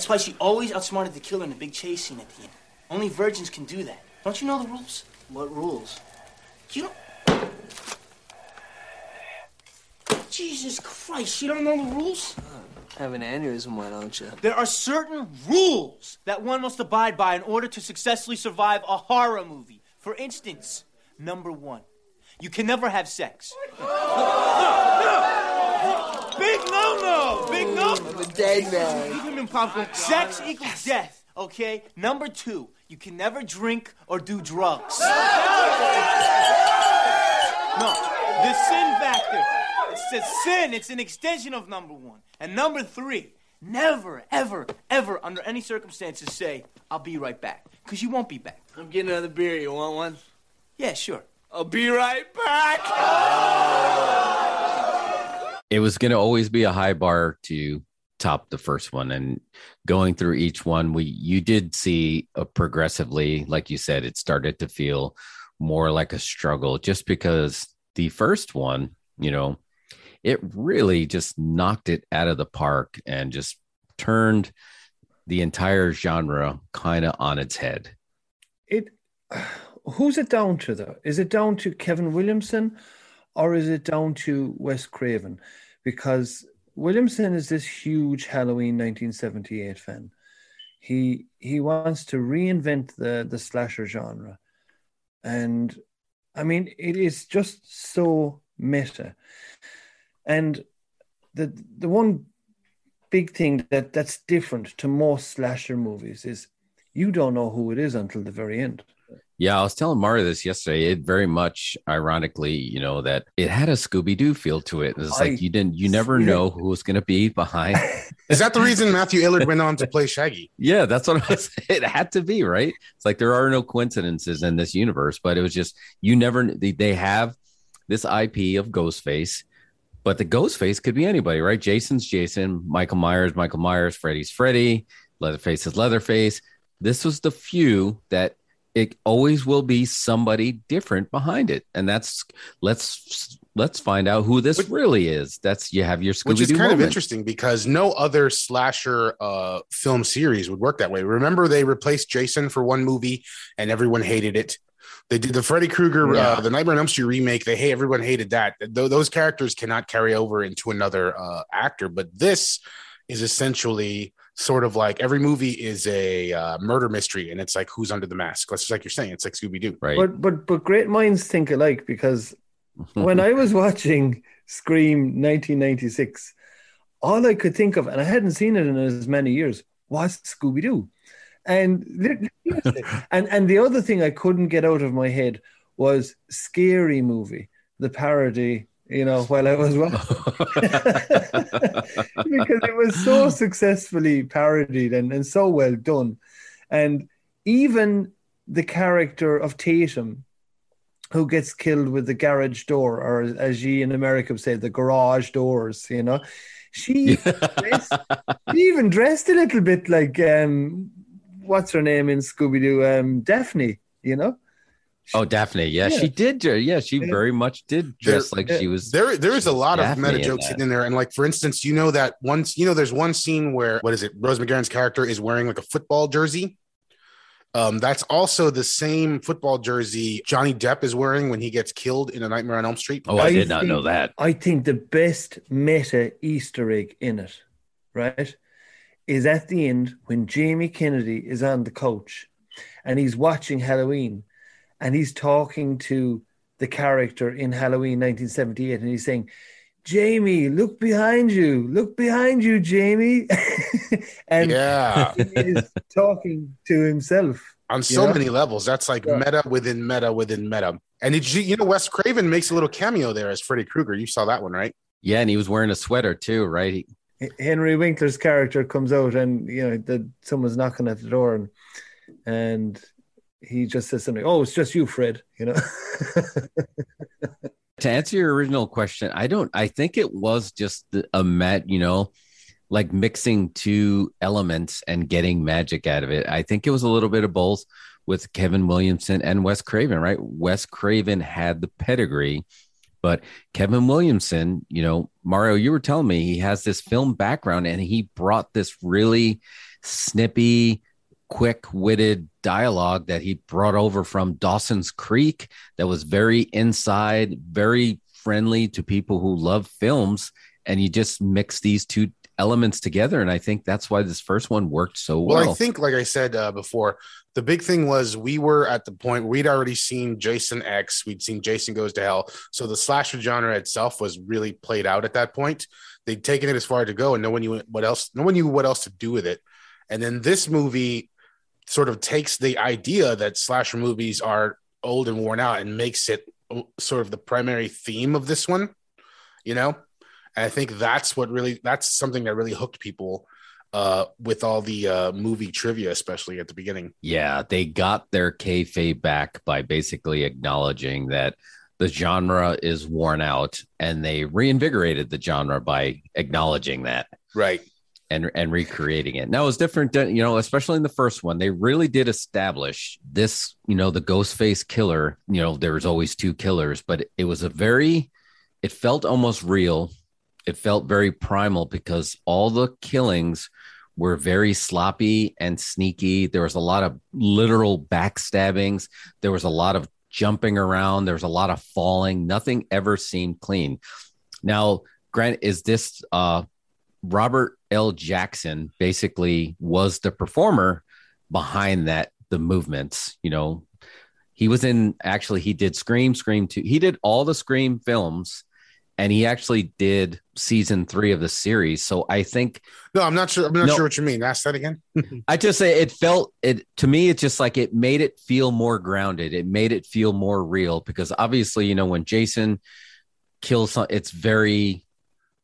That's why she always outsmarted the killer in the big chase scene at the end. Only virgins can do that. Don't you know the rules? What rules? You don't. Jesus Christ, you don't know the rules? Have an aneurysm, why don't you? There are certain rules that one must abide by in order to successfully survive a horror movie. For instance, number one, you can never have sex. No, no. Big no no! Big no! I'm a dead man. Even in popcorn, sex equals death, okay? Number two, you can never drink or do drugs. No, the sin factor. It's a sin, it's an extension of number one. And number three, never, ever, ever, under any circumstances, say, I'll be right back. Because you won't be back. I'm getting another beer. You want one? Yeah, sure. I'll be right back. It was going to always be a high bar to top the first one and going through each one we you did see a progressively like you said it started to feel more like a struggle just because the first one you know it really just knocked it out of the park and just turned the entire genre kind of on its head It who's it down to though? Is it down to Kevin Williamson or is it down to Wes Craven? Because Williamson is this huge Halloween 1978 fan. He he wants to reinvent the the slasher genre. And I mean it is just so meta. And the the one big thing that that's different to most slasher movies is you don't know who it is until the very end. Yeah, I was telling Mario this yesterday. It very much, ironically, you know, that it had a Scooby Doo feel to it. It's like you didn't, you never know who was going to be behind. Is that the reason Matthew Lillard went on to play Shaggy? yeah, that's what I was. It had to be right. It's like there are no coincidences in this universe, but it was just you never. They, they have this IP of Ghostface, but the Ghostface could be anybody, right? Jason's Jason, Michael Myers, Michael Myers, Freddy's Freddy, Leatherface is Leatherface. This was the few that it always will be somebody different behind it, and that's let's let's find out who this really is. That's you have your Scooby Which is kind of interesting because no other slasher uh, film series would work that way. Remember, they replaced Jason for one movie and everyone hated it. They did the Freddy Krueger, Yeah. uh, the Nightmare on Elm Street remake. They hey, everyone hated that. Th- those characters cannot carry over into another uh, actor. But this is essentially sort of like every movie is a uh, murder mystery, and it's like who's under the mask. That's just like you're saying. It's like Scooby Doo. right? But but but great minds think alike because when I was watching Scream 1996, all I could think of, and I hadn't seen it in as many years, was Scooby Doo. And and and the other thing I couldn't get out of my head was Scary Movie, the parody. You know, while I was watching, because it was so successfully parodied and, and so well done, and even the character of Tatum, who gets killed with the garage door, or as ye in America would say, the garage doors, you know. She, dressed, she even dressed a little bit like um what's her name in Scooby Doo? Um Daphne, you know? Oh, Daphne. Yeah, Yeah. she did. Yeah, she very much did dress like she was. There, there is a lot of meta jokes that. hidden in there, and like for instance, you know that once you know there's one scene where what is it? Rose McGowan's character is wearing like a football jersey. Um, that's also the same football jersey Johnny Depp is wearing when he gets killed in A Nightmare on Elm Street. Oh, I I did not think- know that. I think the best meta Easter egg in it, right, is at the end when Jamie Kennedy is on the couch and he's watching Halloween and he's talking to the character in Halloween 1978 and he's saying, Jamie, look behind you, look behind you, Jamie. and yeah, he is talking to himself. on so Yeah. many levels. That's like Yeah. meta within meta within meta. And did you, you know, Wes Craven makes a little cameo there as Freddy Krueger. You saw that one, right? Yeah, and he was wearing a sweater too, right? He- Henry Winkler's character comes out and you know that someone's knocking at the door and and he just says something. Oh, it's just you, Fred. You know. to answer your original question, I don't. I think it was just a met, You know, like mixing two elements and getting magic out of it. I think it was a little bit of both with Kevin Williamson and Wes Craven. Right? Wes Craven had the pedigree. But Kevin Williamson, you know, Mario, you were telling me he has this film background and he brought this really snippy, quick-witted dialogue that he brought over from Dawson's Creek that was very inside, very friendly to people who love films. And you just mix these two elements together. And i think that's why this first one worked so well, well. i think like i said uh, before the big thing was we were at the point we'd already seen jason x we'd seen jason goes to hell. So the slasher genre itself was really played out at that point. They'd taken it as far to go and no one knew what else no one knew what else to do with it. And then this movie sort of takes the idea that slasher movies are old and worn out and makes it uh, sort of the primary theme of this one you know and I think that's what really that's something that really hooked people uh, with all the uh, movie trivia, especially at the beginning. Yeah, they got their kayfabe back by basically acknowledging that the genre is worn out, and they reinvigorated the genre by acknowledging that. Right. And, and recreating it. Now it's different, you know, especially in the first one, they really did establish this, you know, the ghost face killer. You know, there was always two killers, but it was a very, it felt almost real it felt very primal because all the killings were very sloppy and sneaky. There was a lot of literal backstabbings. There was a lot of jumping around. There was a lot of falling. Nothing ever seemed clean. Now, Grant, is this uh, Robert L. Jackson basically was the performer behind that, the movements, you know, he was in actually he did Scream, Scream 2. He did all the Scream films and he actually did season three of the series. So I think no, I'm not sure. I'm not no, sure what you mean. Ask that again. I just say it felt it to me. It's just like it made it feel more grounded. It made it feel more real because obviously, you know, when Jason kills, some, it's very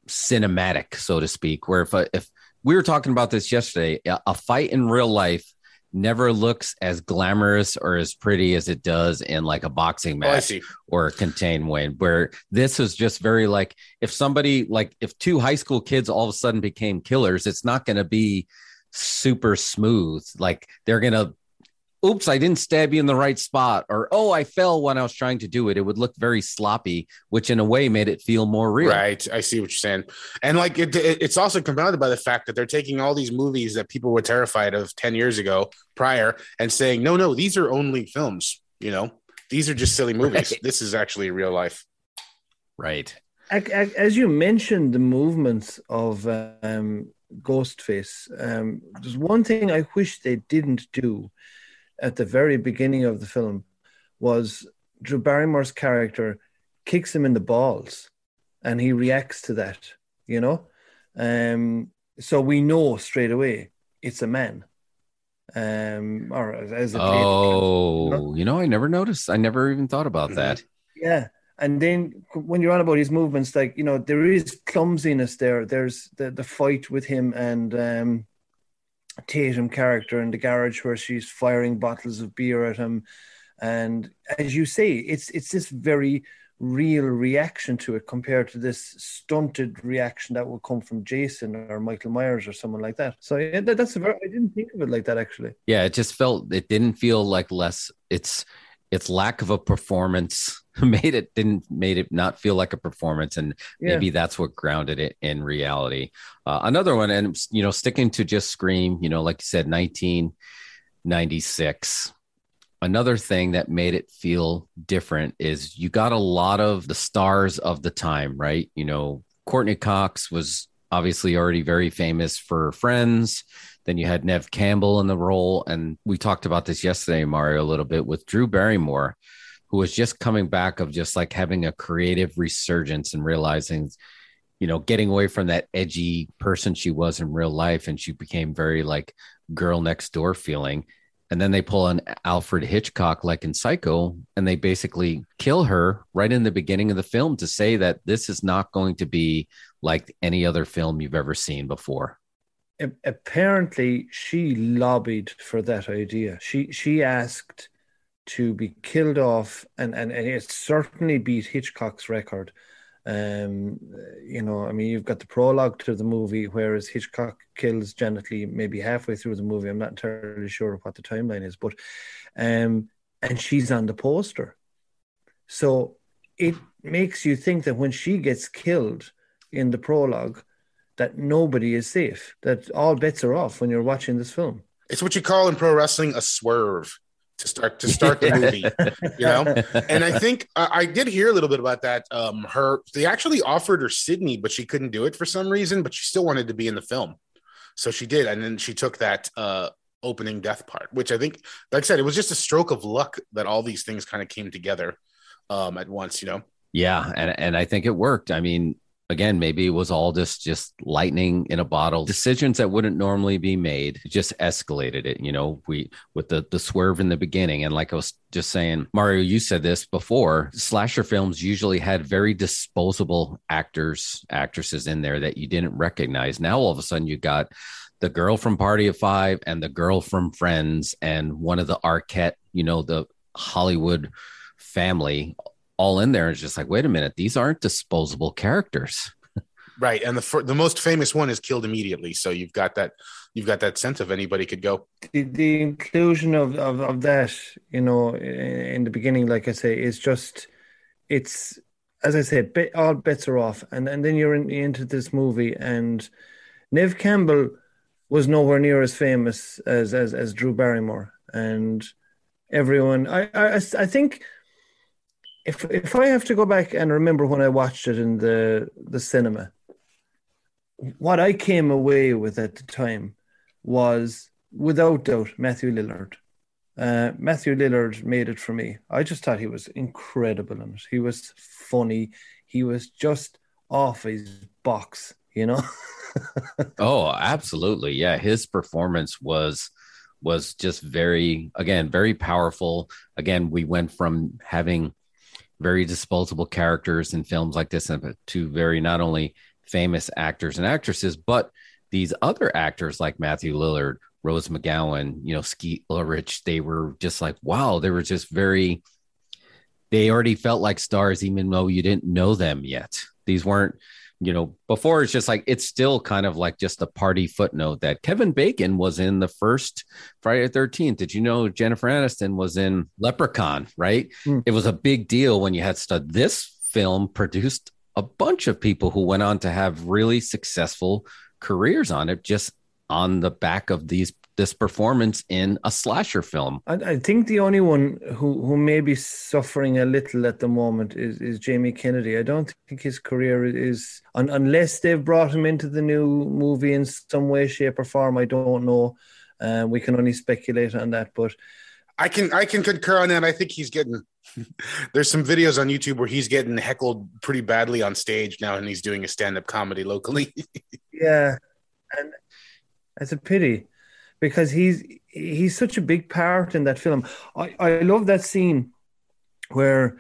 cinematic, so to speak. Where if uh, if we were talking about this yesterday, a fight in real life never looks as glamorous or as pretty as it does in like a boxing oh, match oh, or a contained win. Where this is just very like if somebody like if two high school kids all of a sudden became killers, it's not going to be super smooth. Like they're going to oops, I didn't stab you in the right spot, or oh, I fell when I was trying to do it. It would look very sloppy, which in a way made it feel more real. Right. I see what you're saying. And like it, it, it's also compounded by the fact that they're taking all these movies that people were terrified of 10 years ago prior and saying, no, no, these are only films, you know, these are just silly movies. Right. This is actually real life. Right. As you mentioned, the movements of um, Ghostface, um, there's one thing I wish they didn't do at the very beginning of the film was Drew Barrymore's character kicks him in the balls and he reacts to that, you know? Um, so we know straight away it's a man. Um, or as a oh, you know? you know? I never noticed. I never even thought about mm-hmm. that. Yeah. And then when you're on about his movements, like, you know, there is clumsiness there. There's the, the fight with him and um, Tatum character in the garage where she's firing bottles of beer at him. And as you say, it's it's this very real reaction to it compared to this stunted reaction that would come from Jason or Michael Myers or someone like that. So yeah, that, that's a very I didn't think of it like that actually. Yeah, it just felt it didn't feel like less. It's its lack of a performance made it didn't made it not feel like a performance. And yeah. maybe that's what grounded it in reality. Uh, another one and you know sticking to just scream you know like you said 1996 another thing that made it feel different is you got a lot of the stars of the time right? You know courteney cox was obviously already very famous for friends then you had Neve Campbell in the role. And we talked about this yesterday, Mario, a little bit with Drew Barrymore, who was just coming back of just like having a creative resurgence and realizing, you know, getting away from that edgy person she was in real life. And she became very like girl next door feeling. And then they pull on Alfred Hitchcock, like in Psycho, and they basically kill her right in the beginning of the film to say that this is not going to be like any other film you've ever seen before apparently she lobbied for that idea. She she asked to be killed off, and and, and it certainly beat Hitchcock's record. Um, you know, I mean, you've got the prologue to the movie, whereas Hitchcock kills Janet maybe halfway through the movie. I'm not entirely sure what the timeline is, but um, and she's on the poster, so it makes you think that when she gets killed in the prologue, that nobody is safe, that all bets are off when you're watching this film. It's what you call in pro wrestling a swerve to start to start the movie, you know. And I think I, I did hear a little bit about that. Um, her they actually offered her Sidney, but she couldn't do it for some reason. But she still wanted to be in the film, so she did, and then she took that uh, opening death part, which I think, like I said, it was just a stroke of luck that all these things kind of came together um, at once, you know. Yeah, and and I think it worked. I mean, again, maybe it was all just just lightning in a bottle. Decisions that wouldn't normally be made just escalated it. You know, we with the the swerve in the beginning, and like I was just saying, Mario, you said this before. Slasher films usually had very disposable actors, actresses in there that you didn't recognize. Now all of a sudden you got the girl from Party of Five and the girl from Friends and one of the Arquette, you know, the Hollywood family all in there. It's just like, wait a minute, these aren't disposable characters. Right, and the fir- the most famous one is killed immediately. So you've got that you've got that sense of anybody could go. The, the inclusion of, of, of that, you know, in the beginning, like I say, is just, it's, as I said, bet, all bets are off. And, and then you're in, into this movie, and Neve Campbell was nowhere near as famous as, as, as Drew Barrymore. And everyone, I, I, I think if if I have to go back and remember when I watched it in the the cinema, what I came away with at the time was without doubt Matthew Lillard. Uh, Matthew Lillard made it for me. I just thought he was incredible in it. He was funny. He was just off his box, you know. oh, absolutely. Yeah, his performance was was just very again very powerful. Again, we went from having very disposable characters in films like this and to very not only famous actors and actresses, but these other actors like Matthew Lillard, Rose McGowan, you know, Skeet Ulrich, they were just like, wow, they were just very, they already felt like stars, even though you didn't know them yet. These weren't, you know, before it's just like, it's still kind of like just a party footnote that Kevin Bacon was in the first Friday the 13th. Did you know Jennifer Aniston was in Leprechaun, right? Mm. It was a big deal when you had stud. This film produced a bunch of people who went on to have really successful careers on it just on the back of these this performance in a slasher film. I, I, think the only one who, who may be suffering a little at the moment is, is Jamie Kennedy. I don't think his career is, un, unless they've brought him into the new movie in some way, shape, or form. I don't know. Uh, we can only speculate on that, but I can I can concur on that. I think he's getting there's some videos on YouTube where he's getting heckled pretty badly on stage now, and he's doing a stand up comedy locally. yeah, and it's a pity because he's he's such a big part in that film. I, I love that scene where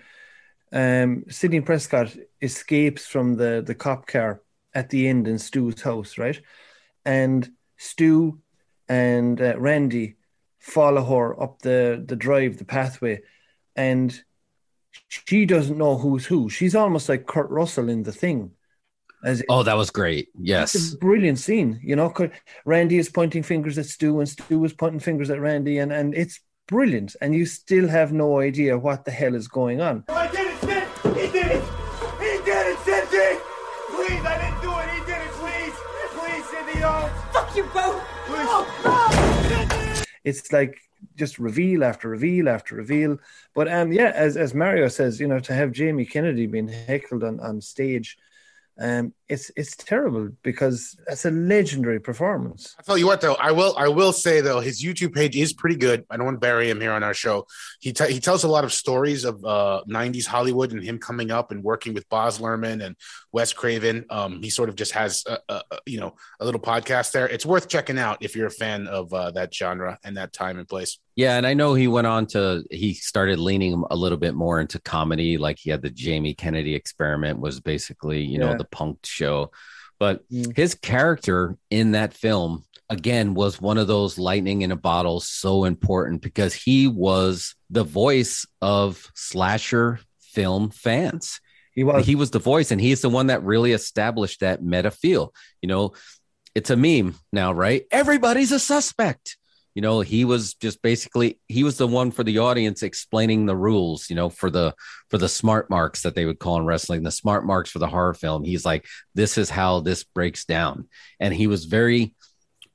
um, Sidney Prescott escapes from the the cop car at the end in Stu's house, right? And Stu and uh, Randy follow her up the the drive, the pathway, and she doesn't know who's who. She's almost like Kurt Russell in the thing. As oh, that was great. Yes, brilliant scene. You know, Randy is pointing fingers at Stu, and Stu is pointing fingers at Randy, and and it's brilliant. And you still have no idea what the hell is going on. Oh, I did it, Sid. He did it. He did it, Cindy. Please, I didn't do it. He did it. Please, please, Cindy. Oh, fuck you both. Please. Oh, It's like just reveal after reveal after reveal. But um, yeah, as as Mario says, you know, to have Jamie Kennedy being heckled on, on stage, um, it's it's terrible because it's a legendary performance. I tell you what, though, I will I will say though his YouTube page is pretty good. I don't want to bury him here on our show. He t- he tells a lot of stories of uh, '90s Hollywood and him coming up and working with Baz Luhrmann and Wes Craven. Um, he sort of just has a, a, a, you know a little podcast there. It's worth checking out if you're a fan of uh, that genre and that time and place. Yeah, and I know he went on to he started leaning a little bit more into comedy. Like he had the Jamie Kennedy experiment was basically, you know, the punk show. But mm. his character in that film again was one of those lightning in a bottle so important because he was the voice of slasher film fans. He was he was the voice and he's the one that really established that meta feel. You know, it's a meme now, right? Everybody's a suspect you know, he was just basically he was the one for the audience explaining the rules, you know, for the for the smart marks that they would call in wrestling, the smart marks for the horror film. He's like, this is how this breaks down. And he was very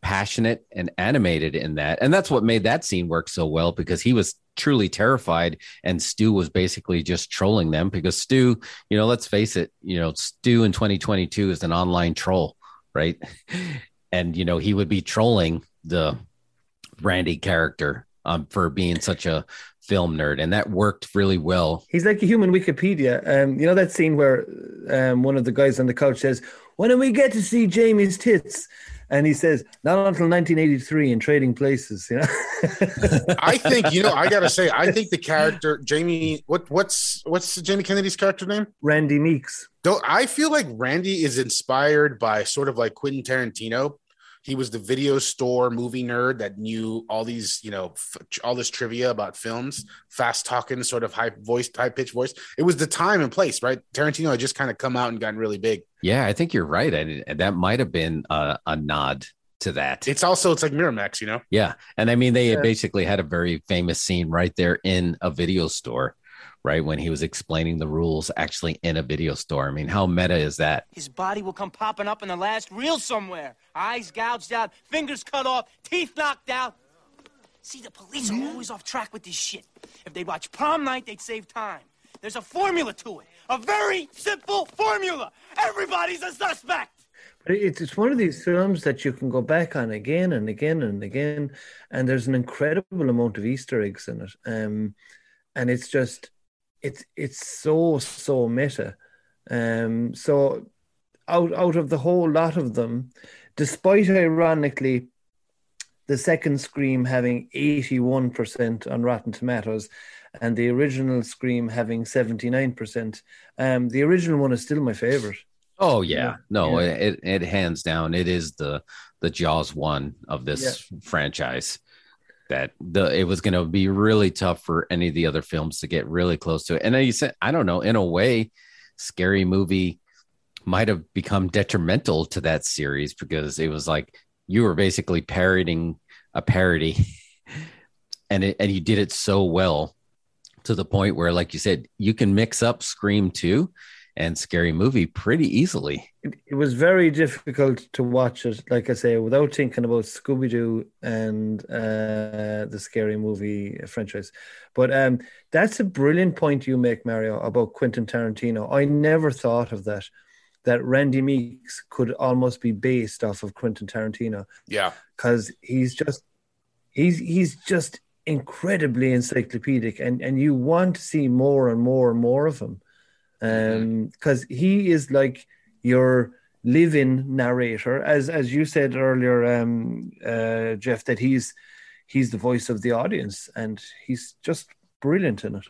passionate and animated in that. And that's what made that scene work so well because he was truly terrified and Stu was basically just trolling them because Stu, you know, let's face it, you know, Stu in 2022 is an online troll, right? And you know, he would be trolling the Randy character um, for being such a film nerd, and that worked really well. He's like a human Wikipedia. Um, you know that scene where um, one of the guys on the couch says, "When do we get to see Jamie's tits?" And he says, "Not until 1983 in Trading Places." You know. I think you know. I gotta say, I think the character Jamie. What what's what's Jamie Kennedy's character name? Randy Meeks. Don't I feel like Randy is inspired by sort of like Quentin Tarantino? He was the video store movie nerd that knew all these, you know, f- all this trivia about films, fast talking, sort of high voice, high pitched voice. It was the time and place, right? Tarantino had just kind of come out and gotten really big. Yeah, I think you're right. And that might have been a, a nod to that. It's also it's like Miramax, you know. Yeah, and I mean they Yeah. basically had a very famous scene right there in a video store, right when he was explaining the rules actually in a video store. I mean, how meta is that? His body will come popping up in the last reel somewhere. Eyes gouged out, fingers cut off, teeth knocked out. See, the police are always off track with this shit. If they watch prom night, they'd save time. There's a formula to it. A very simple formula. Everybody's a suspect. But It's it's one of these films that you can go back on again and again and again, and there's an incredible amount of Easter eggs in it. Um, and it's just it's it's so so meta. Um, so out out of the whole lot of them, despite ironically the second Scream having 81% on Rotten Tomatoes and the original Scream having 79%, um, the original one is still my favorite. Oh yeah, Yeah. no, Yeah. It, it hands down it is the the Jaws one of this franchise. That the it was going to be really tough for any of the other films to get really close to it. And then you said, I don't know, in a way, scary movie might have become detrimental to that series because it was like you were basically parodying a parody, and it, and you did it so well to the point where, like you said, you can mix up Scream two and Scary Movie pretty easily. it, it was very difficult to watch it, like I say, without thinking about Scooby Doo and uh, the scary movie franchise. But um, that's a brilliant point you make, Mario, about Quentin Tarantino. I never thought of that. That Randy Meeks could almost be based off of Quentin Tarantino Yeah, because he's just he's he's just incredibly encyclopedic, and and you want to see more and more and more of him, um, because he is like your live-in narrator, as as you said earlier, um, uh, Jeff, that he's he's the voice of the audience, and he's just brilliant in it.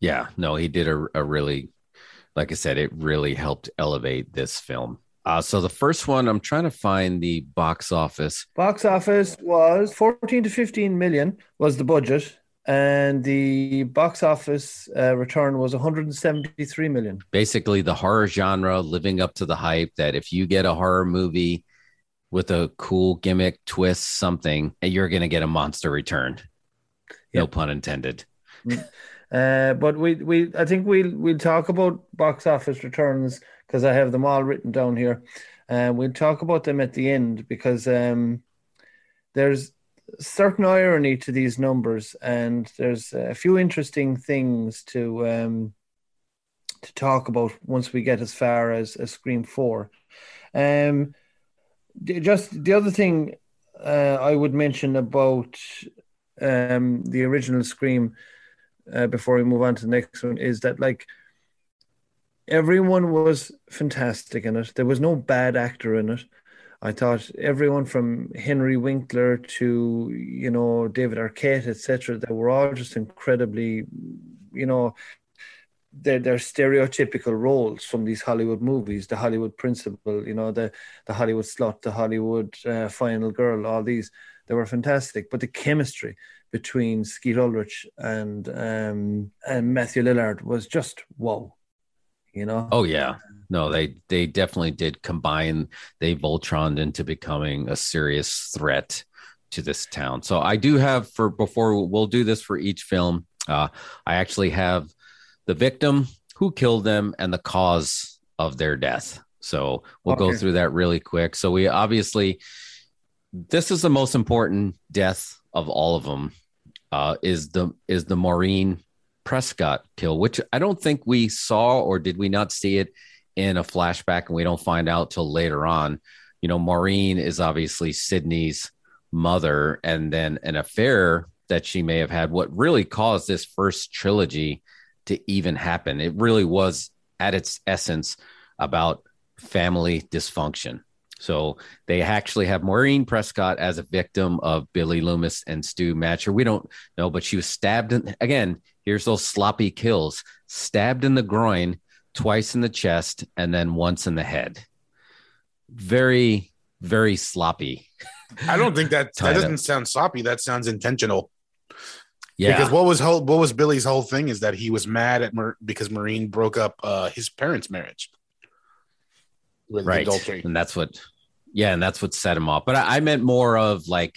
Yeah, no, he did a, a really, like I said, it really helped elevate this film. Uh, so the first one, I'm trying to find the box office. Box office was 14 to 15 million was the budget, and the box office uh, return was 173 million. Basically, the horror genre living up to the hype that if you get a horror movie with a cool gimmick, twist, something, you're going to get a monster return. No pun intended. Uh, but we, we, I think we'll we'll talk about box office returns because I have them all written down here. Uh, we'll talk about them at the end because um, there's certain irony to these numbers, and there's a few interesting things to um, to talk about once we get as far as, as Scream Four. Um, just the other thing uh, I would mention about um, the original Scream uh, before we move on to the next one is that like everyone was fantastic in it. There was no bad actor in it. I thought everyone from Henry Winkler to you know David Arquette, etc. They were all just incredibly, you know, they're, they're stereotypical roles from these Hollywood movies. The Hollywood Principal, you know, the the Hollywood Slut, the Hollywood uh, Final Girl. All these they were fantastic, but the chemistry between Skeet Ulrich and um, and Matthew Lillard was just whoa, you know. Oh yeah, no, they they definitely did combine. They Voltroned into becoming a serious threat to this town. So I do have for before we'll do this for each film. Uh, I actually have the victim, who killed them, and the cause of their death. So we'll go through that really quick. So we obviously this is the most important death of all of them. Uh, is the is the Maureen Prescott kill, which I don't think we saw or did we not see it in a flashback, and we don't find out till later on. You know, Maureen is obviously Sidney's mother, and then an affair that she may have had. What really caused this first trilogy to even happen? It really was at its essence about family dysfunction. So they actually have Maureen Prescott as a victim of Billy Loomis and Stu Macher. We don't know, but she was stabbed in, again. Here's those sloppy kills: stabbed in the groin, twice in the chest, and then once in the head. Very, very sloppy. I don't think that that doesn't sound sloppy. That sounds intentional. Yeah, Because what was whole, what was Billy's whole thing is that he was mad at Mar- because Maureen broke up uh, his parents' marriage. With right adultery. and that's what yeah and that's what set him off. But I, I meant more of like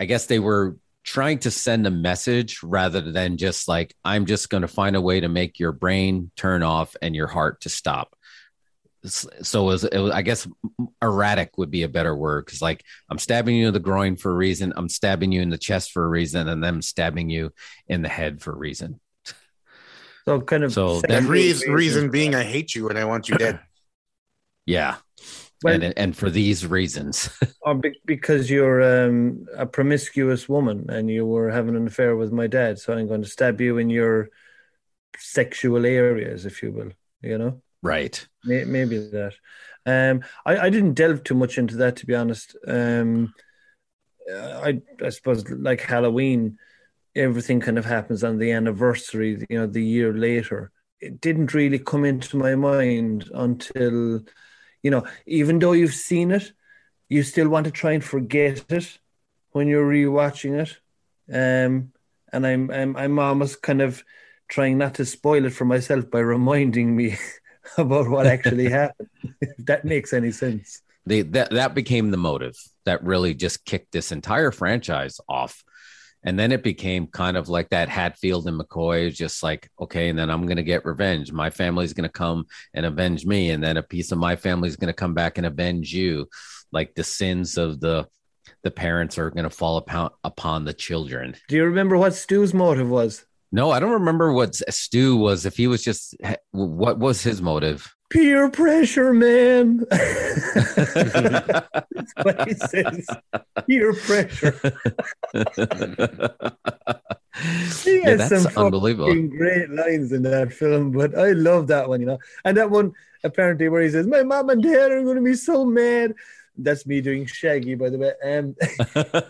i guess they were trying to send a message rather than just like i'm just going to find a way to make your brain turn off and your heart to stop. So it was, it was i guess erratic would be a better word because like i'm stabbing you in the groin for a reason i'm stabbing you in the chest for a reason and then I'm stabbing you in the head for a reason. So kind of So The then- separate reason, reason being, I hate you and I want you dead. yeah And and for these reasons or be- because you're um, a promiscuous woman and you were having an affair with my dad, so I'm going to stab you in your sexual areas, if you will. You know, right May- maybe that. Um, I, I didn't delve too much into that, to be honest. Um, I I suppose like Halloween, everything kind of happens on the anniversary, you know, the year later. It didn't really come into my mind until, you know, even though you've seen it, you still want to try and forget it when you're rewatching it. Um, and I'm I'm I'm almost kind of trying not to spoil it for myself by reminding me about what actually happened. If that makes any sense. they that that became the motive that really just kicked this entire franchise off and then it became kind of like that hatfield and mccoy just like okay and then i'm going to get revenge. My family's going to come and avenge me and then a piece of my family's going to come back and avenge you. Like the sins of the the parents are going to fall upon upon the children. Do you remember what Stu's motive was? no i don't remember what stu was if he was just what was his motive Peer pressure, man. That's what he says. Peer pressure. He yeah, has that's some unbelievable great lines in that film, but I love that one, you know. And that one apparently where he says, "My mom and dad are going to be so mad." That's me doing Shaggy, by the way. Um,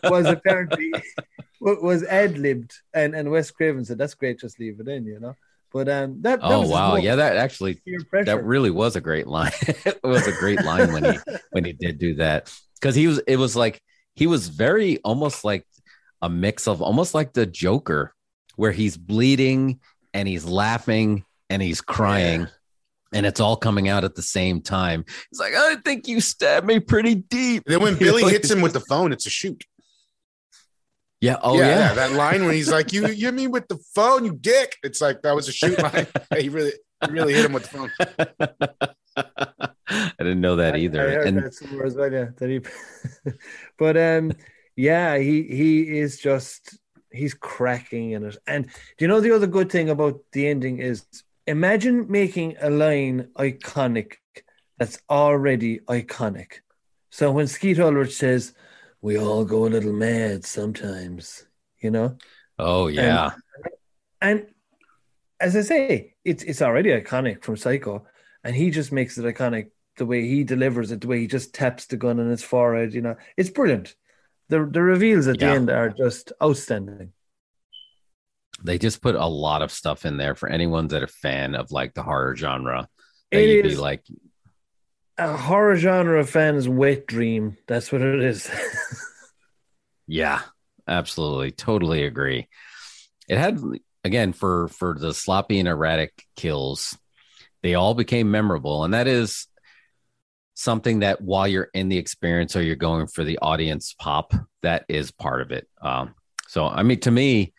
was apparently was ad libbed, and and Wes Craven said, "That's great, just leave it in," you know. But um, that, that oh was wow yeah that actually that really was a great line. it was a great line when he when he did do that because he was it was like he was very almost like a mix of almost like the Joker where he's bleeding and he's laughing and he's crying. And it's all coming out at the same time. He's like, I think you stabbed me pretty deep. then when Billy hits him with the phone, it's a shoot. Yeah, oh yeah, that line when he's like, "You you mean with the phone, you dick." It's like that was a shoot line. he really he really hit him with the phone. I didn't know that either. I heard and that somewhere as well. Yeah, that he. but um, yeah, he he is just he's cracking in it. And do you know the other good thing about the ending is imagine making a line iconic that's already iconic. So when Skeet Ulrich says, "We all go a little mad sometimes," you know, oh yeah, and as I say, it's it's already iconic from Psycho, and he just makes it iconic the way he delivers it, the way he just taps the gun on his forehead. You know, it's brilliant. The the reveals at Yeah. the end are just outstanding. they just put a lot of stuff in there for anyone that are fan of like the horror genre. That It you'd be like, a horror genre fan's wet dream. That's what it is. yeah, absolutely, totally agree. It had again for for the sloppy and erratic kills, they all became memorable, and that is something that while you're in the experience or you're going for the audience pop, that is part of it. Um, so, I mean, to me,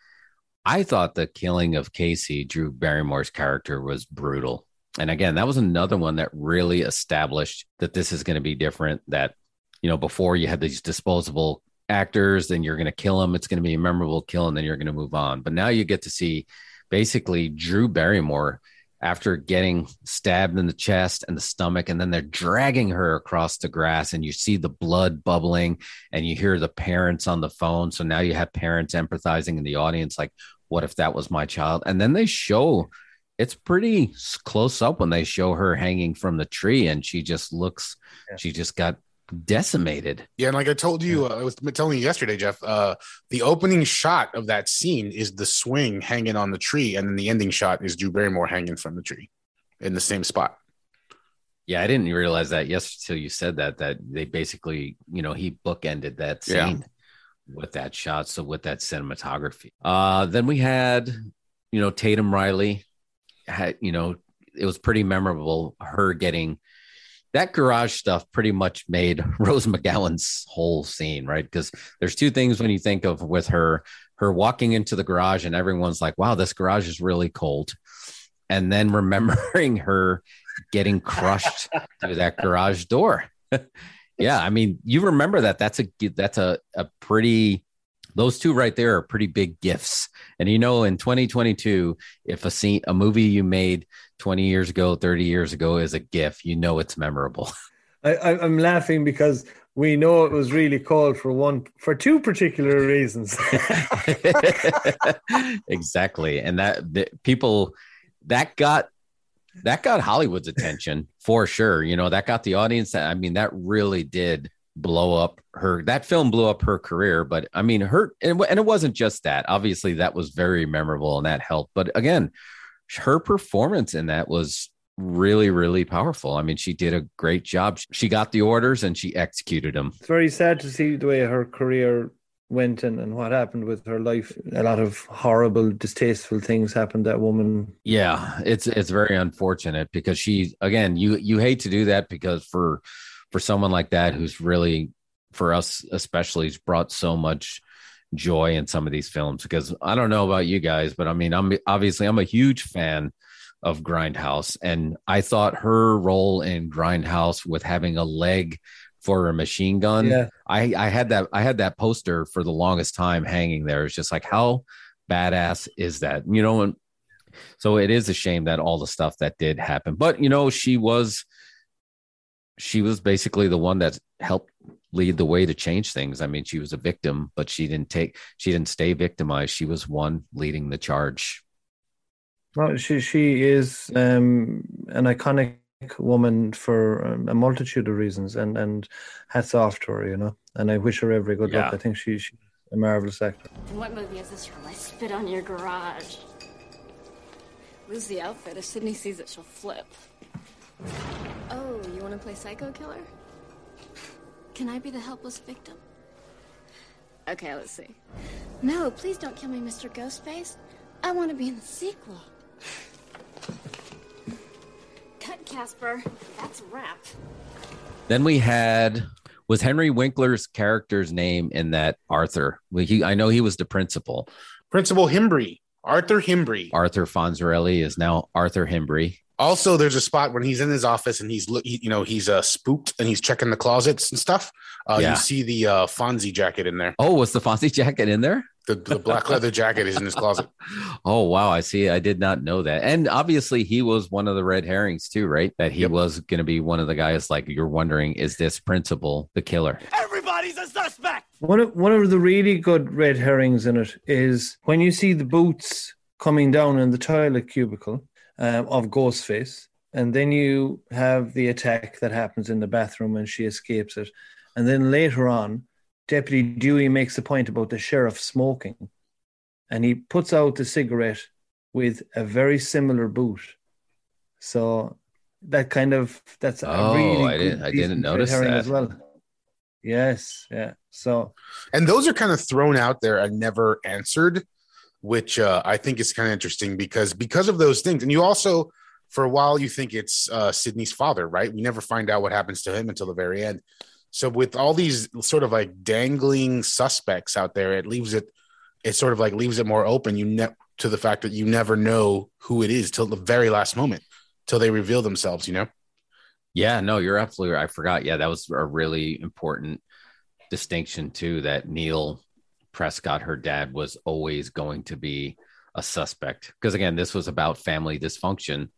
I thought the killing of Casey, Drew Barrymore's character, was brutal. And again, that was another one that really established that this is going to be different. That, you know, before you had these disposable actors, then you're going to kill them. It's going to be a memorable kill, and then you're going to move on. But now you get to see basically Drew Barrymore after getting stabbed in the chest and the stomach, and then they're dragging her across the grass, and you see the blood bubbling, and you hear the parents on the phone. So now you have parents empathizing in the audience, like, what if that was my child? And then they show it's pretty close up when they show her hanging from the tree, and she just looks, Yeah. she just got decimated. Yeah, and like I told you, uh, I was telling you yesterday, Jeff. Uh, the opening shot of that scene is the swing hanging on the tree, and then the ending shot is Drew Barrymore hanging from the tree in the same spot. Yeah, I didn't realize that yesterday till you said that that they basically, you know, he bookended that scene Yeah. with that shot, so with that cinematography. Uh then we had, you know, Tatum Riley had, you know, it was pretty memorable her getting that garage stuff pretty much made Rose McGowan's whole scene, right? Because there's two things when you think of with her, her walking into the garage and everyone's like, wow, this garage is really cold. And then remembering her getting crushed through that garage door. yeah, I mean, you remember that. That's a that's a, a pretty those two right there are pretty big gifts. And you know, in 2022, if a scene a movie you made 20 years ago, 30 years ago is a gift, you know it's memorable. I, I'm laughing because we know it was really called for one for two particular reasons. exactly. And that the, people that got that got Hollywood's attention for sure. You know, that got the audience. I mean, that really did blow up her. That film blew up her career. But I mean, her and, and it wasn't just that. Obviously, that was very memorable and that helped. But again, her performance in that was really, really powerful. I mean, she did a great job. She got the orders and she executed them. it's very sad to see the way her career went and, and what happened with her life. A lot of horrible, distasteful things happened. That woman, Yeah, it's it's very unfortunate because she again, you you hate to do that because for for someone like that who's really for us especially has brought so much joy in some of these films because I don't know about you guys, but I mean, I'm obviously I'm a huge fan of Grindhouse and I thought her role in Grindhouse with having a leg for a machine gun yeah, I, I had that I had that poster for the longest time hanging there. It's just like how badass is that? You know, and so it is a shame that all the stuff that did happen. But you know, she was she was basically the one that helped lead the way to change things. I mean, she was a victim, but she didn't take she didn't stay victimized. She was one leading the charge. well, she she is um, an iconic woman for um, a multitude of reasons, and and hats off to her, you know. And I wish her every good Yeah. luck. I think she, she's a marvelous actor. And what movie is this from? I spit on your garage. Lose the outfit. If Sidney sees it, she'll flip. Oh, you want to play psycho killer? Can I be the helpless victim? Okay, let's see. No, please don't kill me, Mr. Ghostface. I want to be in the sequel. Cut, Casper. That's a wrap. Then we had was Henry Winkler's character's name in that Arthur. Well, he, I know he was the principal. Principal Himbry, Arthur Himbry. Arthur Fonzarelli is now Arthur Himbry. Also, there's a spot when he's in his office and he's look, he, you know, he's uh, spooked and he's checking the closets and stuff. Uh, Yeah. You see the uh, Fonzie jacket in there. Oh, was the Fonzie jacket in there? The, the black leather jacket is in his closet. Oh wow, I see. I did not know that. And obviously, he was one of the red herrings too, right? That he Yep. was going to be one of the guys. Like you're wondering, is this principal the killer? Everybody's a suspect. One of one of the really good red herrings in it is when you see the boots coming down in the toilet cubicle um, of Ghostface, and then you have the attack that happens in the bathroom and she escapes it, and then later on, Deputy Dewey makes a point about the sheriff smoking, and he puts out the cigarette with a very similar boot. So that kind of that's a Oh, really I didn't- I didn't notice that. as well. Yes, yeah. So And those are kind of thrown out there and never answered, which uh, I think is kind of interesting because because of those things. And you also for a while you think it's uh, Sidney's father, right? We never find out what happens to him until the very end. So with all these sort of like dangling suspects out there, it leaves it it sort of like leaves it more open. You ne- to the fact that you never know who it is till the very last moment, till they reveal themselves. You know. Yeah, no, you're absolutely right. I forgot. Yeah, that was a really important distinction too. That Neil Prescott, her dad, was always going to be a suspect because again, this was about family dysfunction.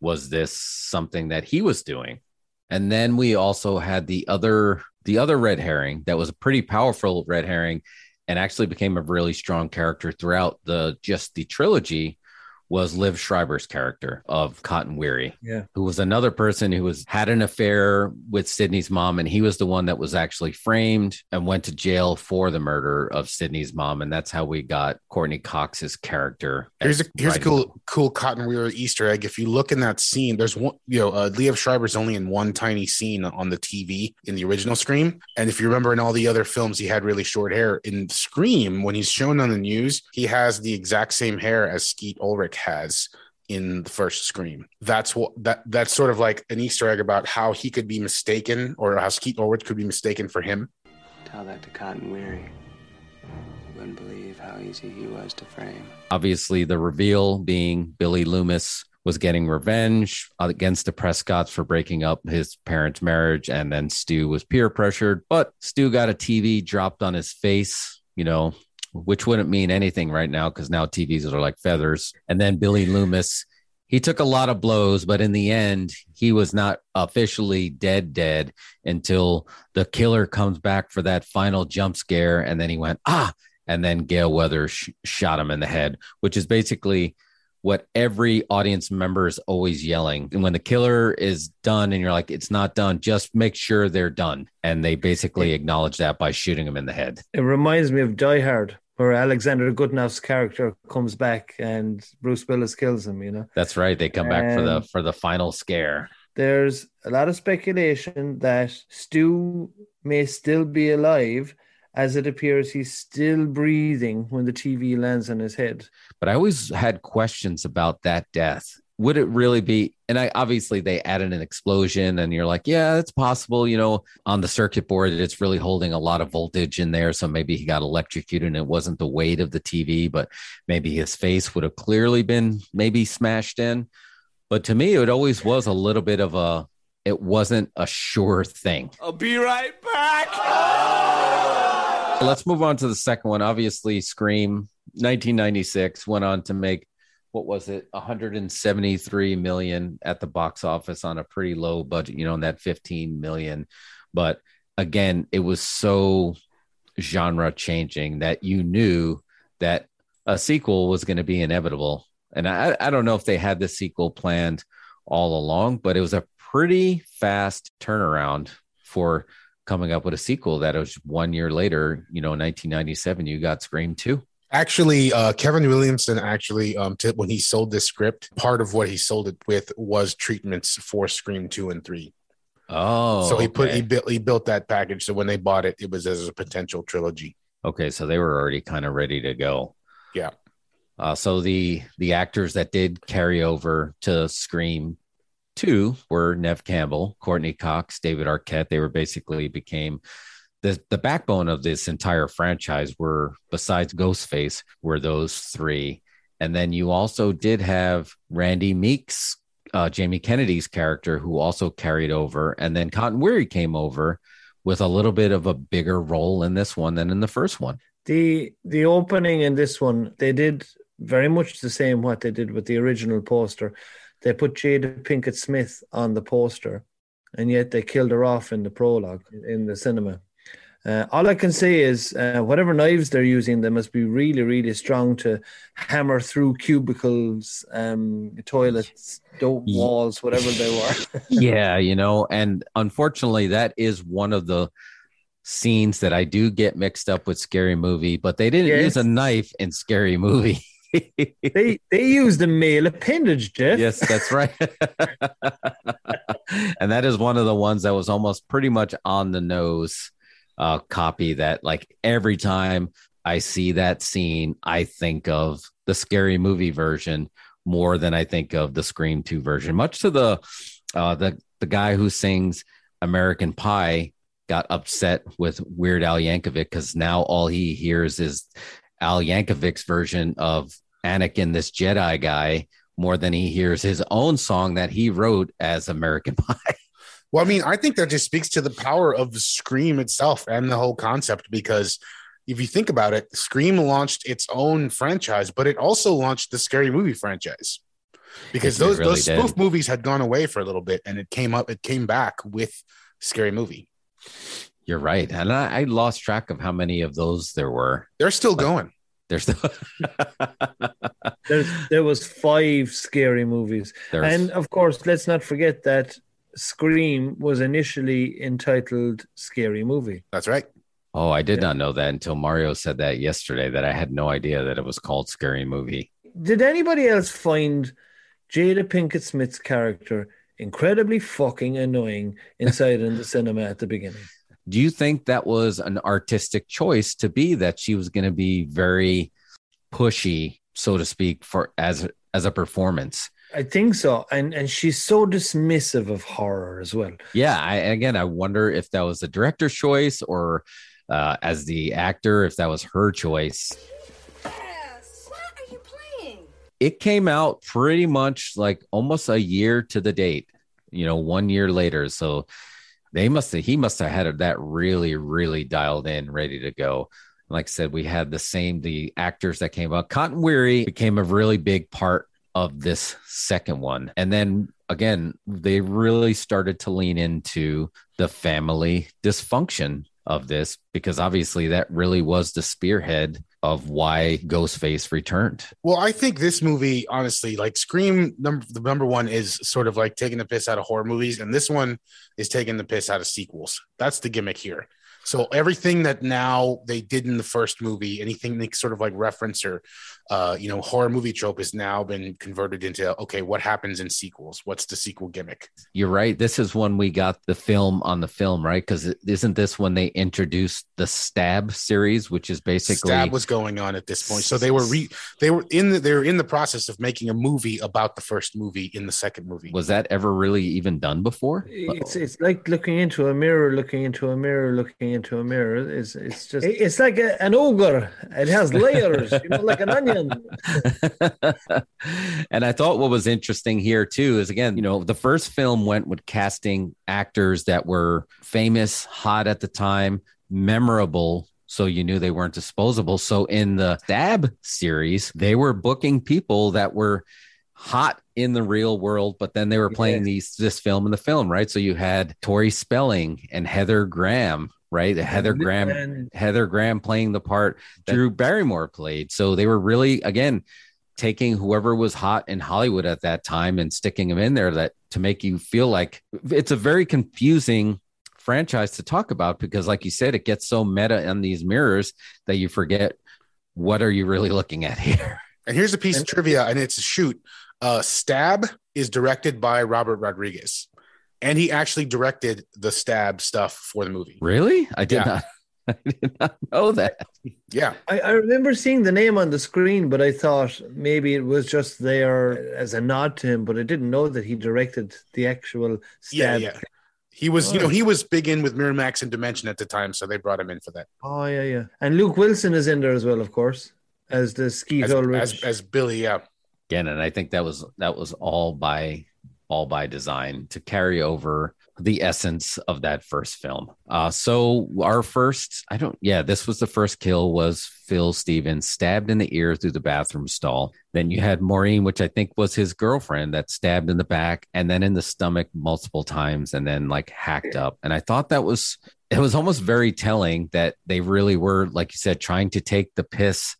Was this something that he was doing? And then we also had the other the other red herring that was a pretty powerful red herring and actually became a really strong character throughout the just the trilogy was Liev Schreiber's character of Cotton Weary, Yeah. who was another person who was had an affair with Sidney's mom, and he was the one that was actually framed and went to jail for the murder of Sidney's mom, and that's how we got Courteney Cox's character. Here's a as here's a writing- cool cool cotton Weary Easter egg. If you look in that scene, there's one you know uh, Liev Schreiber's only in one tiny scene on the TV in the original Scream, and if you remember in all the other films, he had really short hair. In Scream, when he's shown on the news, he has the exact same hair as Skeet Ulrich has in the first Scream. That's what that that's sort of like an Easter egg about how he could be mistaken, or how Skeet Ulrich could be mistaken for him. Tell that to Cotton Weary. You wouldn't believe how easy he was to frame. obviously the reveal being Billy Loomis was getting revenge against the Prescotts for breaking up his parents' marriage, and then Stu was peer pressured, but Stu got a TV dropped on his face, you know, which wouldn't mean anything right now because now TVs are like feathers. And then Billy Loomis, he took a lot of blows, but in the end, he was not officially dead, dead until the killer comes back for that final jump scare, and then he went ah, and then Gale Weathers sh- shot him in the head, which is basically what every audience member is always yelling. And when the killer is done and you're like, it's not done, just make sure they're done. And they basically acknowledge that by shooting him in the head. It reminds me of Die Hard, where Alexander Godunov character comes back and Bruce Willis kills him. You know, That's right. They come back for the for the final scare. there's a lot of speculation that Stu may still be alive, as it appears he's still breathing when the TV lands on his head. But I always had questions about that death. Would it really be? And I obviously they added an explosion, and you're like, yeah, it's possible. You know, on the circuit board, it's really holding a lot of voltage in there. So maybe he got electrocuted and it wasn't the weight of the TV, but maybe his face would have clearly been maybe smashed in. But to me, it always was a little bit of a, it wasn't a sure thing. I'll be right back. Let's move on to the second one. Obviously, Scream 1996 went on to make what was it 173 million at the box office on a pretty low budget, you know, in that 15 million. But again, it was so genre changing that you knew that a sequel was going to be inevitable. And I, I don't know if they had the sequel planned all along, but it was a pretty fast turnaround for coming up with a sequel that was one year later, you know, 1997, you got Scream 2. Actually, uh, Kevin Williamson actually, um, to, when he sold this script, part of what he sold it with was treatments for Scream two and three. Oh, so he put he built he built that package. So when they bought it, it was as a potential trilogy. Okay, so they were already kind of ready to go. Yeah. Uh, so the the actors that did carry over to Scream two were Neve Campbell, Courteney Cox, David Arquette. They were basically became the the backbone of this entire franchise. Were besides Ghostface, were those three, and then you also did have Randy Meeks, uh, Jamie Kennedy's character, who also carried over, and then Cotton Weary came over with a little bit of a bigger role in this one than in the first one. The the opening in this one, they did very much the same what they did with the original poster. They put Jada Pinkett Smith on the poster, and yet they killed her off in the prologue in the cinema. Uh, all I can say is, uh, whatever knives they're using, they must be really, really strong to hammer through cubicles, um, toilets, do- Ye- walls, whatever they were. yeah, you know, and unfortunately, that is one of the scenes that I do get mixed up with Scary Movie, but they didn't Yes. use a knife in Scary Movie. they they used a male appendage, Jeff. yes, that's right. and that is one of the ones that was almost pretty much on the nose uh, copy that, like, every time I see that scene, I think of the Scary Movie version more than I think of the Scream 2 version. Much to the uh, the the guy who sings American Pie got upset with Weird Al Yankovic because now all he hears is Al Yankovic's version of Anakin, this Jedi guy, more than he hears his own song that he wrote as American Pie. Well, I mean, I think that just speaks to the power of Scream itself and the whole concept because if you think about it, Scream launched its own franchise, but it also launched the scary movie franchise. Because those really those did. spoof movies had gone away for a little bit and it came up, it came back with scary movie. You're right. And I, I lost track of how many of those there were. They're still going. There's still There's, there was five scary movies. there's And of course, let's not forget that Scream was initially entitled Scary Movie. That's right. oh, I did Yeah. not know that until Mario said that yesterday that I had no idea that it was called Scary Movie. Did anybody else find Jada Pinkett Smith's character incredibly fucking annoying inside in the cinema at the beginning? Do you think that was an artistic choice to be that she was going to be very pushy, so to speak, for as as a performance? I think so. And and she's so dismissive of horror as well. Yeah, I again I wonder if that was the director's choice or uh, as the actor if that was her choice. Yes. What are you playing? It came out pretty much like almost a year to the date, you know, one year later. So they must have he must have had that really really dialed in, ready to go. Like I said, we had the same the actors that came out. Cotton Weary became a really big part of this second one, and then again they really started to lean into the family dysfunction of this because obviously that really was the spearhead of why Ghostface returned. Well, I think this movie, honestly, like Scream number the number one is sort of like taking the piss out of horror movies, and this one is taking the piss out of sequels. That's the gimmick here. So everything that now they did in the first movie, anything they sort of like reference or uh, you know, horror movie trope has now been converted into okay, what happens in sequels? What's the sequel gimmick? You're right. This is when we got the film on the film, right? Because isn't this when they introduced the Stab series, which is basically Stab was going on at this point. So they were re they were in the they were in the process of making a movie about the first movie in the second movie. was that ever really even done before? It's it's like looking into a mirror, looking into a mirror, looking into a mirror. It's it's just it's like a, an ogre. It has layers, you know, like an onion. and I thought what was interesting here too is again, you know, the first film went with casting actors that were famous, hot at the time, memorable. So you knew they weren't disposable. So in the Stab series, they were booking people that were hot in the real world, but then they were playing these this film in the film, right? So you had Tori Spelling and Heather Graham, right? Heather Graham And Heather Graham playing the part Drew Barrymore played. So they were really again taking whoever was hot in Hollywood at that time and sticking them in there that to make you feel like it's a very confusing franchise to talk about because like you said it gets so meta in these mirrors that you forget what are you really looking at here. And here's a piece of trivia, and it's a shoot. Uh, Stab is directed by Robert Rodriguez, and he actually directed the Stab stuff for the movie. Really? I did Yeah. not I did not know that. Yeah, I, I remember seeing the name on the screen, but I thought maybe it was just there as a nod to him. But I didn't know that he directed the actual stab. yeah. yeah. He was, you know, oh. he was big in with Miramax and Dimension at the time, so they brought him in for that Oh yeah, yeah. And Luke Wilson is in there as well, of course, as the Skeet as, Ulrich. as, as Billy. Yeah, again and i think that was that was all by all by design to carry over the essence of that first film. Uh so our first i don't yeah this was the first kill was phil stevens stabbed in the ear through the bathroom stall. Then you had maureen which i think was his girlfriend that stabbed in the back and then in the stomach multiple times and then like hacked up. And i thought that was it was almost very telling that they really were like you said trying to take the piss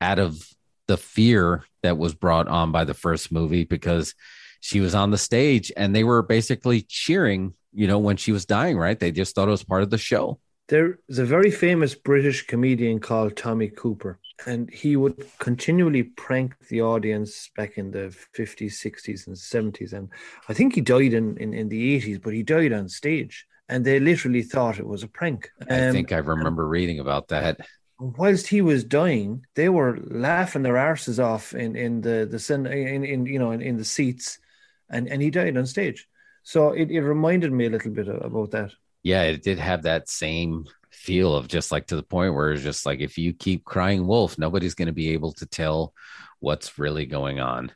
out of the fear that was brought on by the first movie because she was on the stage and they were basically cheering, you know, when she was dying, right? They just thought it was part of the show. There's a very famous British comedian called Tommy Cooper, and he would continually prank the audience back in the 50s, 60s, and 70s. And I think he died in, in, in the 80s, but he died on stage, and they literally thought it was a prank. I Um, think I remember reading about that. whilst he was dying, they were laughing their arses off in in the the in, in you know in, in the seats, and and he died on stage. So it, it reminded me a little bit about that. Yeah, it did have that same feel of just like to the point where it's just like if you keep crying wolf, nobody's going to be able to tell what's really going on.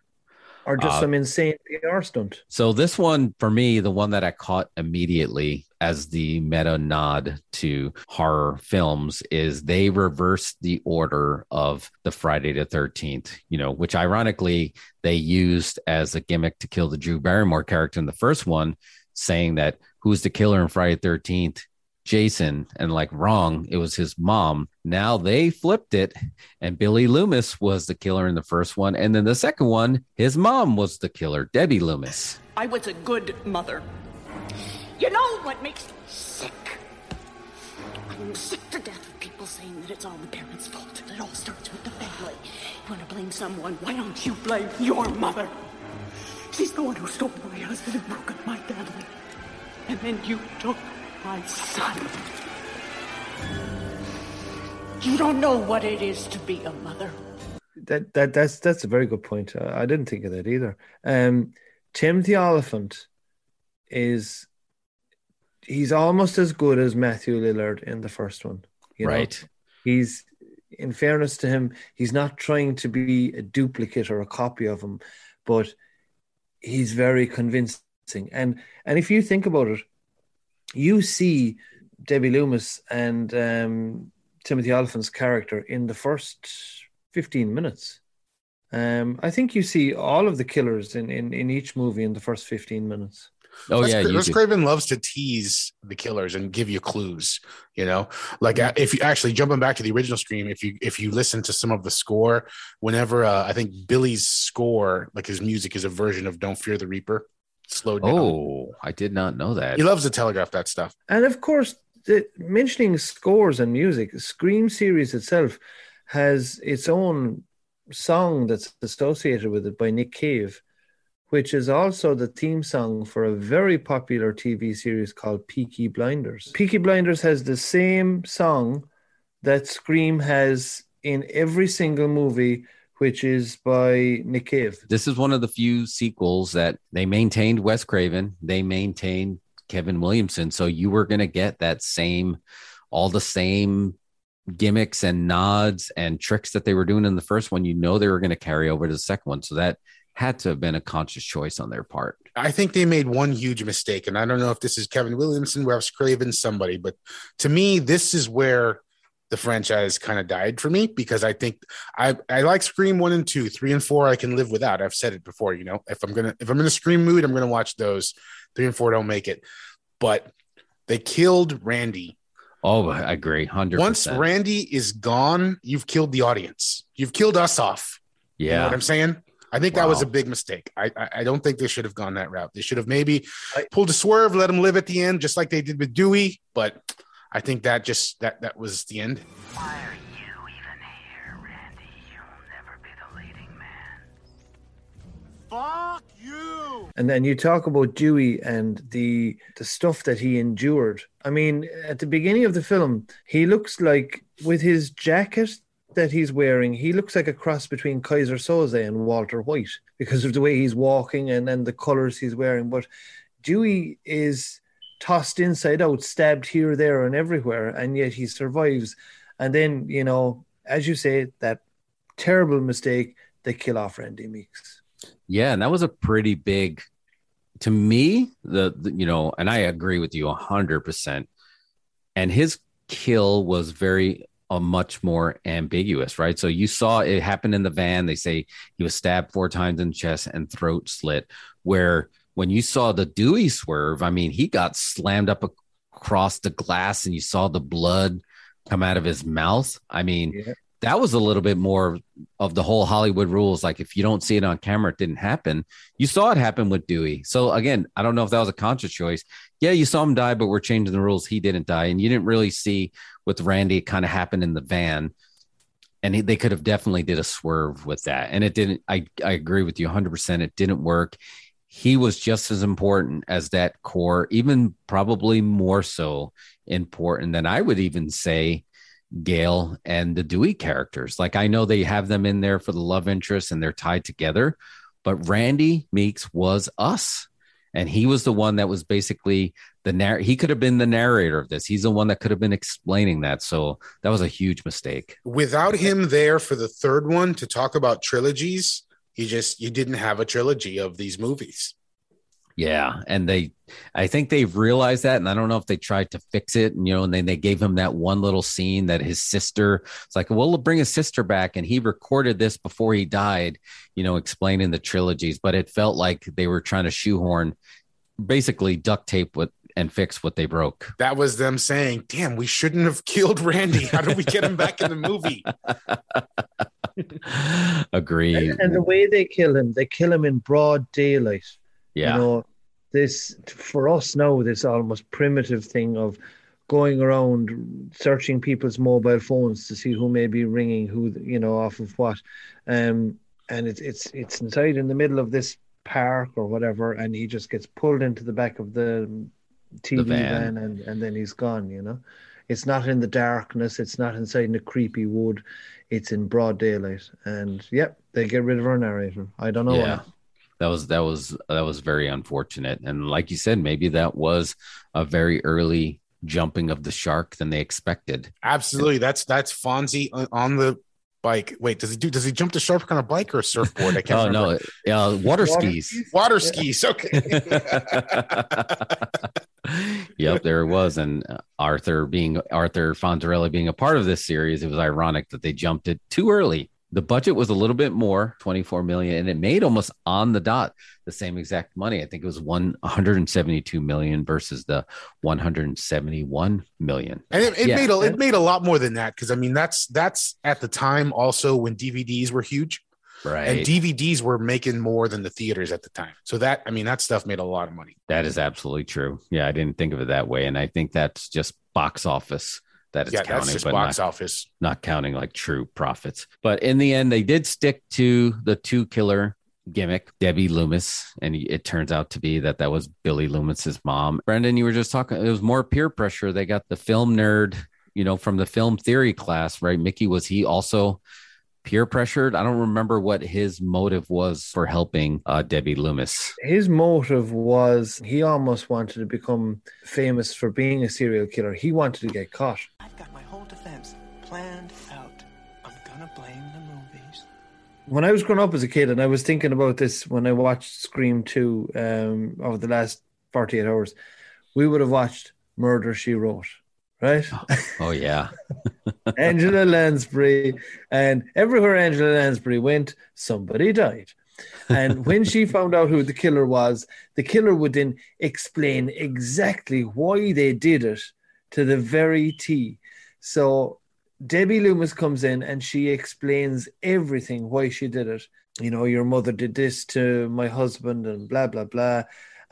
Or just Uh, some insane PR stunt. So this one for me, the one that I caught immediately as the meta nod to horror films is they reversed the order of the Friday the 13th, you know, which ironically they used as a gimmick to kill the Drew Barrymore character in the first one, saying that who's the killer in Friday the 13th? Jason and like wrong, it was his mom. Now they flipped it, and Billy Loomis was the killer in the first one, and then the second one, his mom was the killer, Debbie Loomis. I was a good mother. You know what makes me sick? I'm sick to death of people saying that it's all the parents' fault. It all starts with the family. You want to blame someone? Why don't you blame your mother? She's the one who stole my husband and broke up my family. And then you took my son. You don't know what it is to be a mother. That that that's that's a very good point. Uh, I didn't think of that either. Um, Timothy Olyphant is he's almost as good as Matthew Lillard in the first one. you know? Right. He's in fairness to him, he's not trying to be a duplicate or a copy of him, but he's very convincing. And and if you think about it, you see Debbie Loomis and um, Timothy Olyphant's character in the first 15 minutes. Um, I think you see all of the killers in, in, in each movie in the first 15 minutes. Oh Wes, yeah, you Wes. Craven loves to tease the killers and give you clues. You know, like uh, if you actually jumping back to the original Scream, if you if you listen to some of the score, whenever uh, I think Billy's score, like his music, is a version of "Don't Fear the Reaper," slowed down. Oh, I did not know that. He loves to telegraph that stuff. And of course, the, mentioning scores and music, Scream series itself has its own song that's associated with it by Nick Cave, which is also the theme song for a very popular TV series called Peaky Blinders. Peaky Blinders has the same song that Scream has in every single movie, which is by Nick Cave. This is one of the few sequels that they maintained Wes Craven, they maintained Kevin Williamson, so you were going to get that same, all the same gimmicks and nods and tricks that they were doing in the first one. You know they were going to carry over to the second one, so that had to have been a conscious choice on their part. I think they made one huge mistake, and I don't know if this is Kevin Williamson, Wes Craven, somebody, but to me, this is where the franchise kind of died for me because I think I I like Scream one and two, three and four I can live without. I've said it before, you know, if I'm gonna if I'm in a Scream mood, I'm gonna watch those. Three and four don't make it, but they killed Randy. Oh, I agree, hundred Once. Randy is gone, you've killed the audience. You've killed us off. You know Yeah, what I'm saying? I think that was a big mistake. I, I I don't think they should have gone that route. They should have maybe pulled a swerve, let him live at the end, just like they did with Dewey. But I think that just that that was the end. Why are you even here, Randy? You'll never be the leading man. Fuck you! And then you talk about Dewey and the the stuff that he endured. I mean, at the beginning of the film, he looks like with his jacket that he's wearing, he looks like a cross between Keyser Soze and Walter White because of the way he's walking and, then the colors he's wearing. But Dewey is tossed inside out, stabbed here, there, and everywhere, and yet he survives. And then, you know, as you say, that terrible mistake, they kill off Randy Meeks. yeah, and that was a pretty big to me. The, the you know, and I agree with you hundred percent. And his kill was very a much more ambiguous, right? So you saw it happen in the van. They say he was stabbed four times in the chest and throat slit. Where when you saw the Dewey swerve, I mean, he got slammed up across the glass, and you saw the blood come out of his mouth. I mean, Yeah. that was a little bit more of the whole Hollywood rules. Like if you don't see it on camera, it didn't happen. You saw it happen with Dewey. So again, I don't know if that was a conscious choice. Yeah, you saw him die, but we're changing the rules. He didn't die, and you didn't really see with Randy it kind of happened in the van. And they could have definitely did a swerve with that, and it didn't. I I agree with you 100. percent It didn't work. He was just as important as that core, even probably more so important than I would even say Gale and the Dewey characters. Like I know they have them in there for the love interest and they're tied together, but Randy Meeks was us. And he was the one that was basically the narr. He could have been the narrator of this. He's the one that could have been explaining that. So that was a huge mistake. Without him there for the third one to talk about trilogies, you just you didn't have a trilogy of these movies. Yeah, and they, I think they've realized that, and I don't know if they tried to fix it. And, you know, and then they gave him that one little scene that his sister. It's like, well, we'll bring his sister back, and he recorded this before he died. You know, explaining the trilogies, but it felt like they were trying to shoehorn, basically duct tape what and fix what they broke. That was them saying, "Damn, we shouldn't have killed Randy. How do we get him back in the movie?" Agreed. And, and the way they kill him, they kill him in broad daylight. yeah. You know, this for us now, this almost primitive thing of going around searching people's mobile phones to see who may be ringing, who you know, off of what, um, and it's it's it's inside in the middle of this park or whatever, and he just gets pulled into the back of the TV van. van, and and then he's gone. You know, it's not in the darkness, it's not inside in a creepy wood, it's in broad daylight, and yep, they get rid of our narrator. I don't know. yeah why. that was that was that was very unfortunate and like you said maybe that was a very early jumping of the shark than they expected Absolutely. That's that's Fonzie on- on the bike. Wait, does he do? Does he jump the shark on a bike or a surfboard? I can't oh remember. no uh, water Water skis Water skis. Okay. yep there it was. And uh, arthur being arthur fonzarelli being a part of this series it was ironic that they jumped it too early. The budget was a little bit more 24 million and it made almost on the dot the same exact money. I think it was 172 million versus the 171 million. And it, it Yeah. made a, it made a lot more than that because I mean that's that's at the time also when DVDs were huge right and DVDs were making more than the theaters at the time. So that I mean that stuff made a lot of money. That is absolutely true. Yeah, I didn't think of it that way, and I think that's just box office that it's yeah, counting, that's just but box not, office. not counting like true profits. But in the end, they did stick to the two killer gimmick, Debbie Loomis, and it turns out to be that that was Billy Loomis's mom. Brendan, you were just talking. It was more peer pressure. They got the film nerd, you know, from the film theory class, right? Mickey was he also peer pressured? I don't remember what his motive was for helping uh, Debbie Loomis. his motive was he almost wanted to become famous for being a serial killer. He wanted to get caught. I've got my whole defense planned out. I'm gonna blame the movies. When I was growing up as a kid, and I was thinking about this when I watched Scream 2 um, over the last 48 hours, we would have watched Murder She Wrote, right? Oh, oh yeah. Angela Lansbury, and everywhere Angela Lansbury went, somebody died. And when she found out who the killer was, the killer would then explain exactly why they did it to the very T. So Debbie Loomis comes in and she explains everything why she did it. You know, your mother did this to my husband and blah, blah, blah.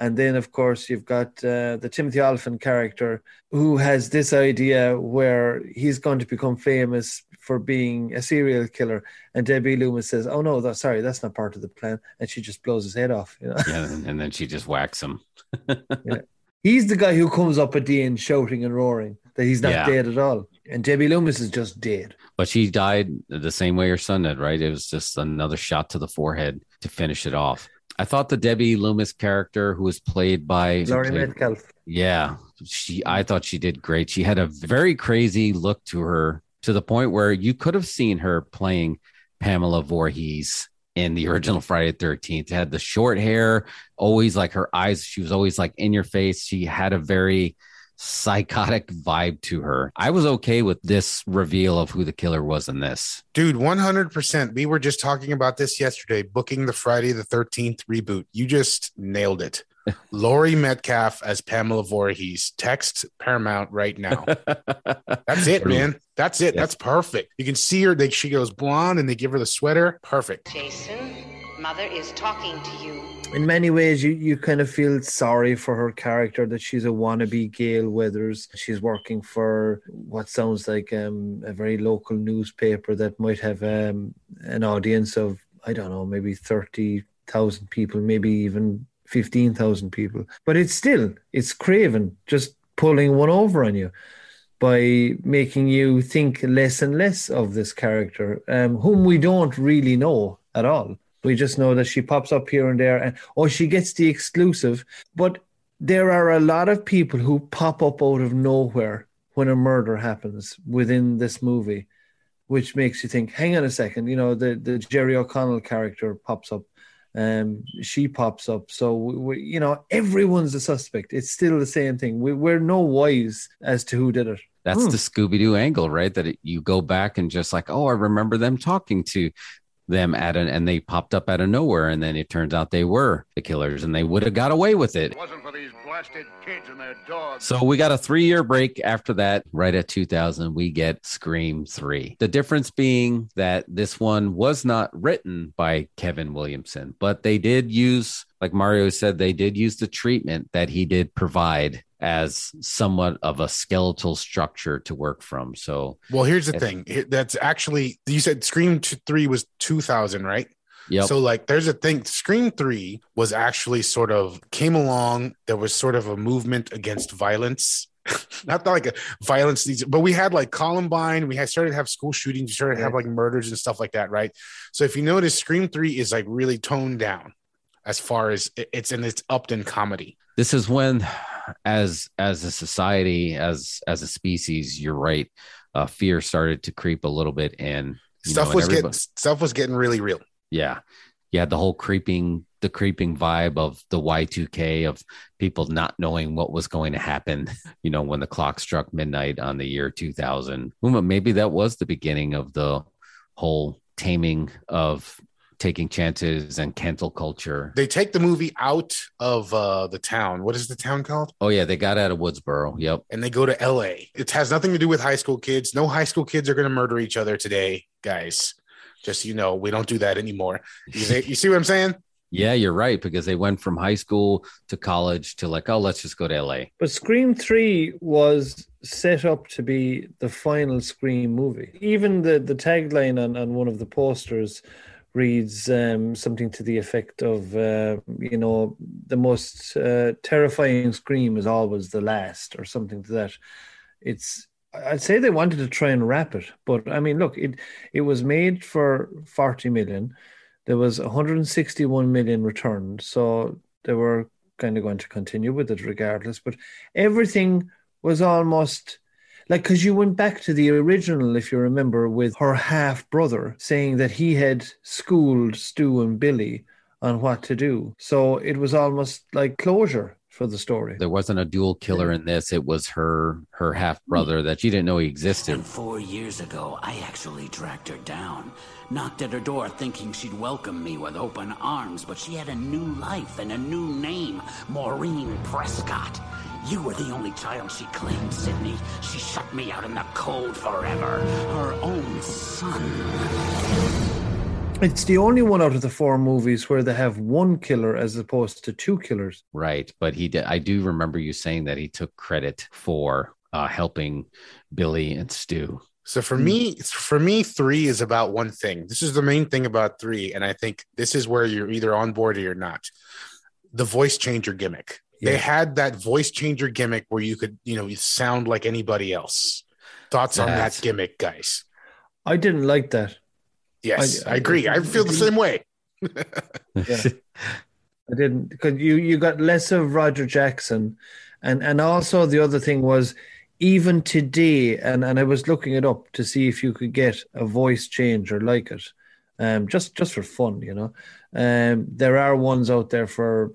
And then, of course, you've got uh, the Timothy Olyphant character who has this idea where he's going to become famous for being a serial killer. And Debbie Loomis says, Oh, no, that, sorry, that's not part of the plan. And she just blows his head off. You know? yeah, and then she just whacks him. He's the guy who comes up at the end shouting and roaring that he's not Yeah. dead at all. And Debbie Loomis is just dead. But she died the same way her son did, right? It was just another shot to the forehead to finish it off. I thought the Debbie Loomis character, who was played by Laurie played- Metcalf. yeah, she. I thought she did great. She had a very crazy look to her, to the point where you could have seen her playing Pamela Voorhees in the original Friday Thirteenth. Had the short hair, always like her eyes. She was always like in your face. She had a very psychotic vibe to her. I was okay with this reveal of who the killer was in this. Dude, 100%. We were just talking about this yesterday, booking the Friday the 13th reboot. You just nailed it. Laurie Metcalf as Pamela Voorhees. Text Paramount right now. That's it, man. That's it. Yes. That's perfect. You can see her. They, she goes blonde and they give her the sweater. Perfect. Jason, Mother is talking to you. in many ways you, you kind of feel sorry for her character that she's a wannabe Gale Weathers. She's working for what sounds like um, a very local newspaper that might have um, an audience of, I don't know, maybe 30,000 people, maybe even 15,000 people. But it's still, it's Craven just pulling one over on you. by making you think less and less of this character, um, whom we don't really know at all. We just know that she pops up here and there, and or she gets the exclusive. But there are a lot of people who pop up out of nowhere when a murder happens within this movie, which makes you think, hang on a second, you know, the, the Jerry O'Connell character pops up, um, she pops up. So, we, you know, everyone's a suspect. It's still the same thing. We, we're no wise as to who did it. That's Hmm. the Scooby Doo angle, right? That it, you go back and just like, oh, I remember them talking to them at an, and they popped up out of nowhere, and then it turns out they were the killers, and they would have got away with it. wasn't for these blasted kids and their dogs. So we got a three year break after that. Right at 2000, we get Scream 3. The difference being that this one was not written by Kevin Williamson, but they did use, like Mario said, they did use the treatment that he did provide as somewhat of a skeletal structure to work from. So, Well, here's the If- thing. That's actually you said Scream three was two thousand, right? Yep. So like, there's a thing. Scream three was actually sort of came along. There was sort of a movement against violence. Not like a violence, but we had like Columbine. We had started to have school shootings. We started to have like murders and stuff like that, right? So if you notice, Scream three is like really toned down as far as it's in its upped in comedy. this is when as as a society as as a species you're right uh fear started to creep a little bit and Stuff know, and was getting stuff was getting really real. Yeah yeah the whole creeping the creeping vibe of the y2k of people not knowing what was going to happen you know when the clock struck midnight on the year 2000 maybe that was the beginning of the whole taming of taking chances and cancel culture They take the movie out of uh, the town. What is the town called? oh yeah they got out of woodsboro yep and they go to LA. It has nothing to do with high school kids. No high school kids are going to murder each other today, guys. Just so you know, we don't do that anymore. You, see- you see what I'm saying? Yeah, you're right because they went from high school to college to like, oh, let's just go to LA. But Scream 3 was set up to be the final Scream movie. Even the, the tagline on, on one of the posters reads um, something to the effect of, uh, you know, the most uh, terrifying scream is always the last, or something to that. It's, I'd say they wanted to try and wrap it, but I mean, look, it it was made for 40 million. There was 161 million returned, so they were kind of going to continue with it regardless. But everything was almost like because you went back to the original, if you remember, with her half brother saying that he had schooled Stu and Billy on what to do. So it was almost like closure for the story. There wasn't a dual killer in this. It was her her half hmm. brother that she didn't know he existed. And four years ago, I actually tracked her down. Knocked at her door thinking she'd welcome me with open arms, but she had a new life and a new name Maureen Prescott. You were the only child she claimed, Sidney. She shut me out in the cold forever. Her own son. It's the only one out of the four movies where they have one killer as opposed to two killers. Right, but he did. I do remember you saying that he took credit for uh, helping Billy and Stu. So for me, for me, three is about one thing. This is the main thing about three, and I think this is where you're either on board or you're not. The voice changer gimmick. They had that voice changer gimmick where you could, you know, you sound like anybody else. Thoughts on that gimmick, guys? I didn't like that. Yes, I- I, agree. I feel the same way. Yeah. I didn't because you you got less of Roger Jackson, and and also the other thing was even today, and and I was looking it up to see if you could get a voice change or like it, um, just just for fun, you know. Um, there are ones out there for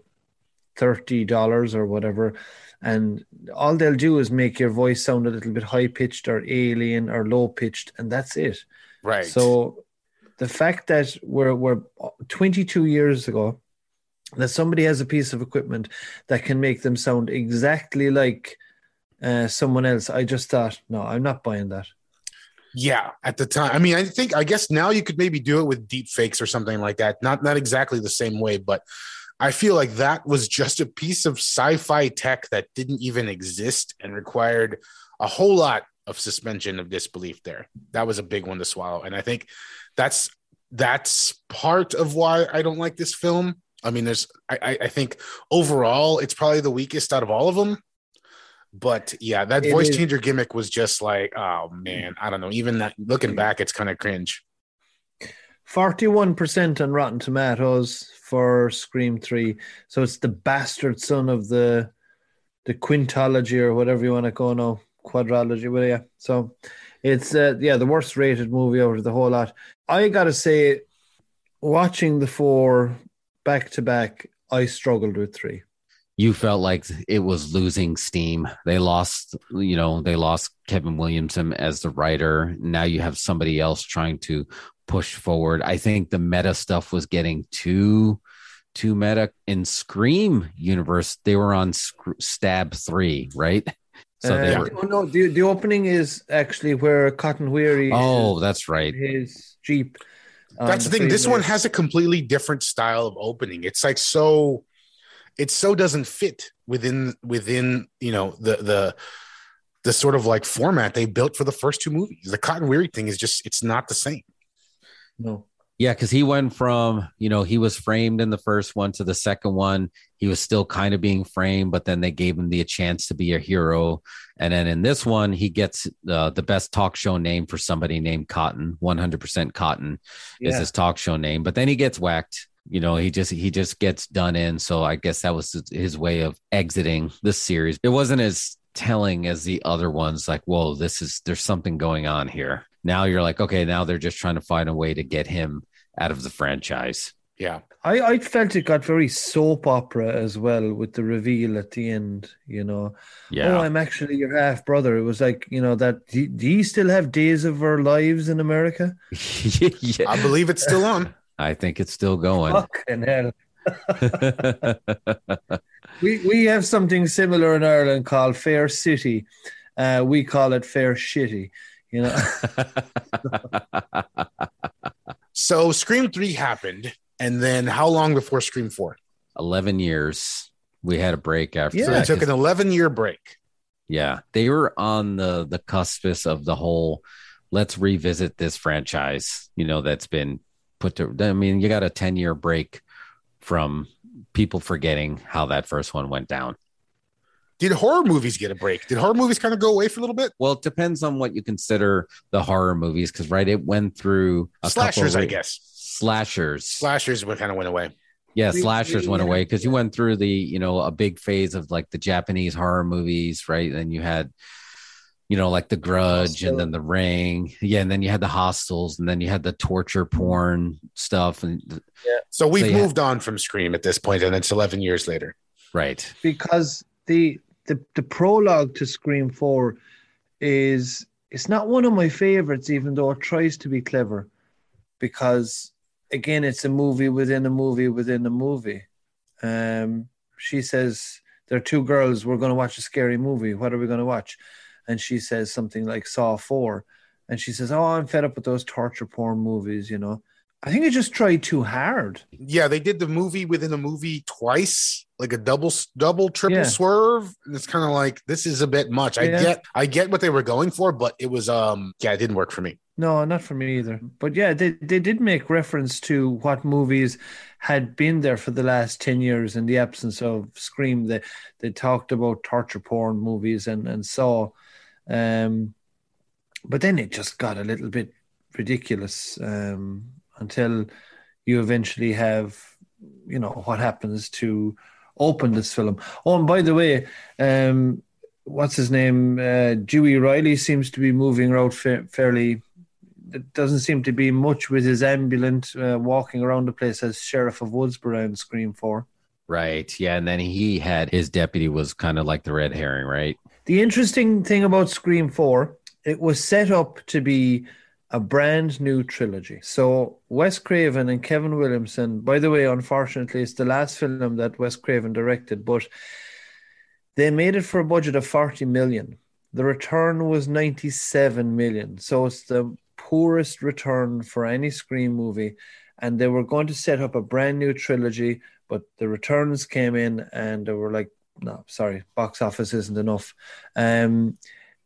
thirty dollars or whatever, and all they'll do is make your voice sound a little bit high pitched or alien or low pitched, and that's it. Right. So the fact that we're we're 22 years ago that somebody has a piece of equipment that can make them sound exactly like uh, someone else, I just thought, no, I'm not buying that. Yeah, at the time. I mean, I think I guess now you could maybe do it with deep fakes or something like that. Not not exactly the same way, but I feel like that was just a piece of sci-fi tech that didn't even exist and required a whole lot of suspension of disbelief there. That was a big one to swallow. And I think that's that's part of why I don't like this film. I mean, there's I, I- think overall it's probably the weakest out of all of them. But yeah, that It voice is- changer gimmick was just like, oh man, I don't know. Even that looking mm. back, it's kind of cringe. 41% on Rotten Tomatoes for Scream 3. So it's the bastard son of the the quintology or whatever you want to call now, quadrology, but yeah. So it's uh, yeah, the worst rated movie out of the whole lot. I got to say watching the four back to back, I struggled with 3. You felt like it was losing steam. They lost, you know, they lost Kevin Williamson as the writer. Now you have somebody else trying to push forward. I think the meta stuff was getting too too meta in Scream universe. They were on Stab 3, right? So they Uh, were oh no, the the opening is actually where Cotton Weary Oh, that's right. his Jeep. on That's the thing. This one has a completely different style of opening. It's like so it so doesn't fit within within, you know, the the the sort of like format they built for the first two movies. The Cotton Weary thing is just it's not the same. no. Yeah, because he went from, you know, he was framed in the first one to the second one. He was still kind of being framed, but then they gave him the chance to be a hero. And then in this one, he gets uh, the best talk show name for somebody named Cotton. 100% Cotton is his talk show name. But then he gets whacked. You know, he just he just gets done in. So I guess that was his way of exiting this series. It wasn't as telling as the other ones. Like, whoa, this is there's something going on here. Now you're like, okay, now they're just trying to find a way to get him out of the franchise. Yeah. I, I felt it got very soap opera as well with the reveal at the end, you know. Yeah. Oh, I'm actually your half brother. It was like, you know, that do, do you still have days of our lives in America? yeah. I believe it's still on. I think it's still going. Fucking hell. We we have something similar in Ireland called Fair City. Uh, we call it Fair Shitty, you know. So Scream 3 happened, and then how long before Scream 4? 11 years. We had a break after Yeah, that. they took an 11 year break. Yeah, they were on the the cuspice of the whole. Let's revisit this franchise. You know that's been put to. I mean, you got a ten year break from people forgetting how that first one went down. Did horror movies get a break? Did horror movies kind of go away for a little bit? Well, it depends on what you consider the horror movies, because right, it went through a Slashers, couple I of- guess. Slashers. Slashers kind of went away. Yeah, We- slashers we went had- away because you went through the, you know, a big phase of like the Japanese horror movies, right? And you had, you know, like the Grudge and then the Ring, yeah, and then you had the Hostels, and then you had the torture porn stuff, and yeah. So we've So you had- moved on from Scream at this point, and it's 11 years later. right, because the the the prologue to Scream Four is it's not one of my favorites, even though it tries to be clever, because again, it's a movie within a movie within a movie. Um, she says there are two girls. We're going to watch a scary movie. What are we going to watch? And she says something like Saw Four, and she says, "Oh, I'm fed up with those torture porn movies." You know, I think it just tried too hard. Yeah, they did the movie within a movie twice, like a double, double, triple Yeah. swerve. It's kind of like this is a bit much. I get, I get what they were going for, but it was, um, yeah, it didn't work for me. No, not for me either. But yeah, they, they did make reference to what movies had been there for the last 10 years in the absence of Scream. They, they talked about torture porn movies and, and Saw. Um, but then it just got a little bit ridiculous um, until you eventually have, you know, what happens to open this film. Oh, and by the way, um, what's his name? Uh, Dewey Riley seems to be moving around fa- fairly. It doesn't seem to be much with his ambulance uh, walking around the place as Sheriff of Woodsboro and Scream 4. right, yeah, and then he had his deputy was kind of like the red herring, right? The interesting thing about Scream 4, it was set up to be a brand new trilogy. So Wes Craven and Kevin Williamson, by the way, unfortunately, it's the last film that Wes Craven directed, but they made it for a budget of 40 million. The return was 97 million. So it's the poorest return for any Scream movie. And they were going to set up a brand new trilogy, but the returns came in and they were like, no, sorry, box office isn't enough. Um,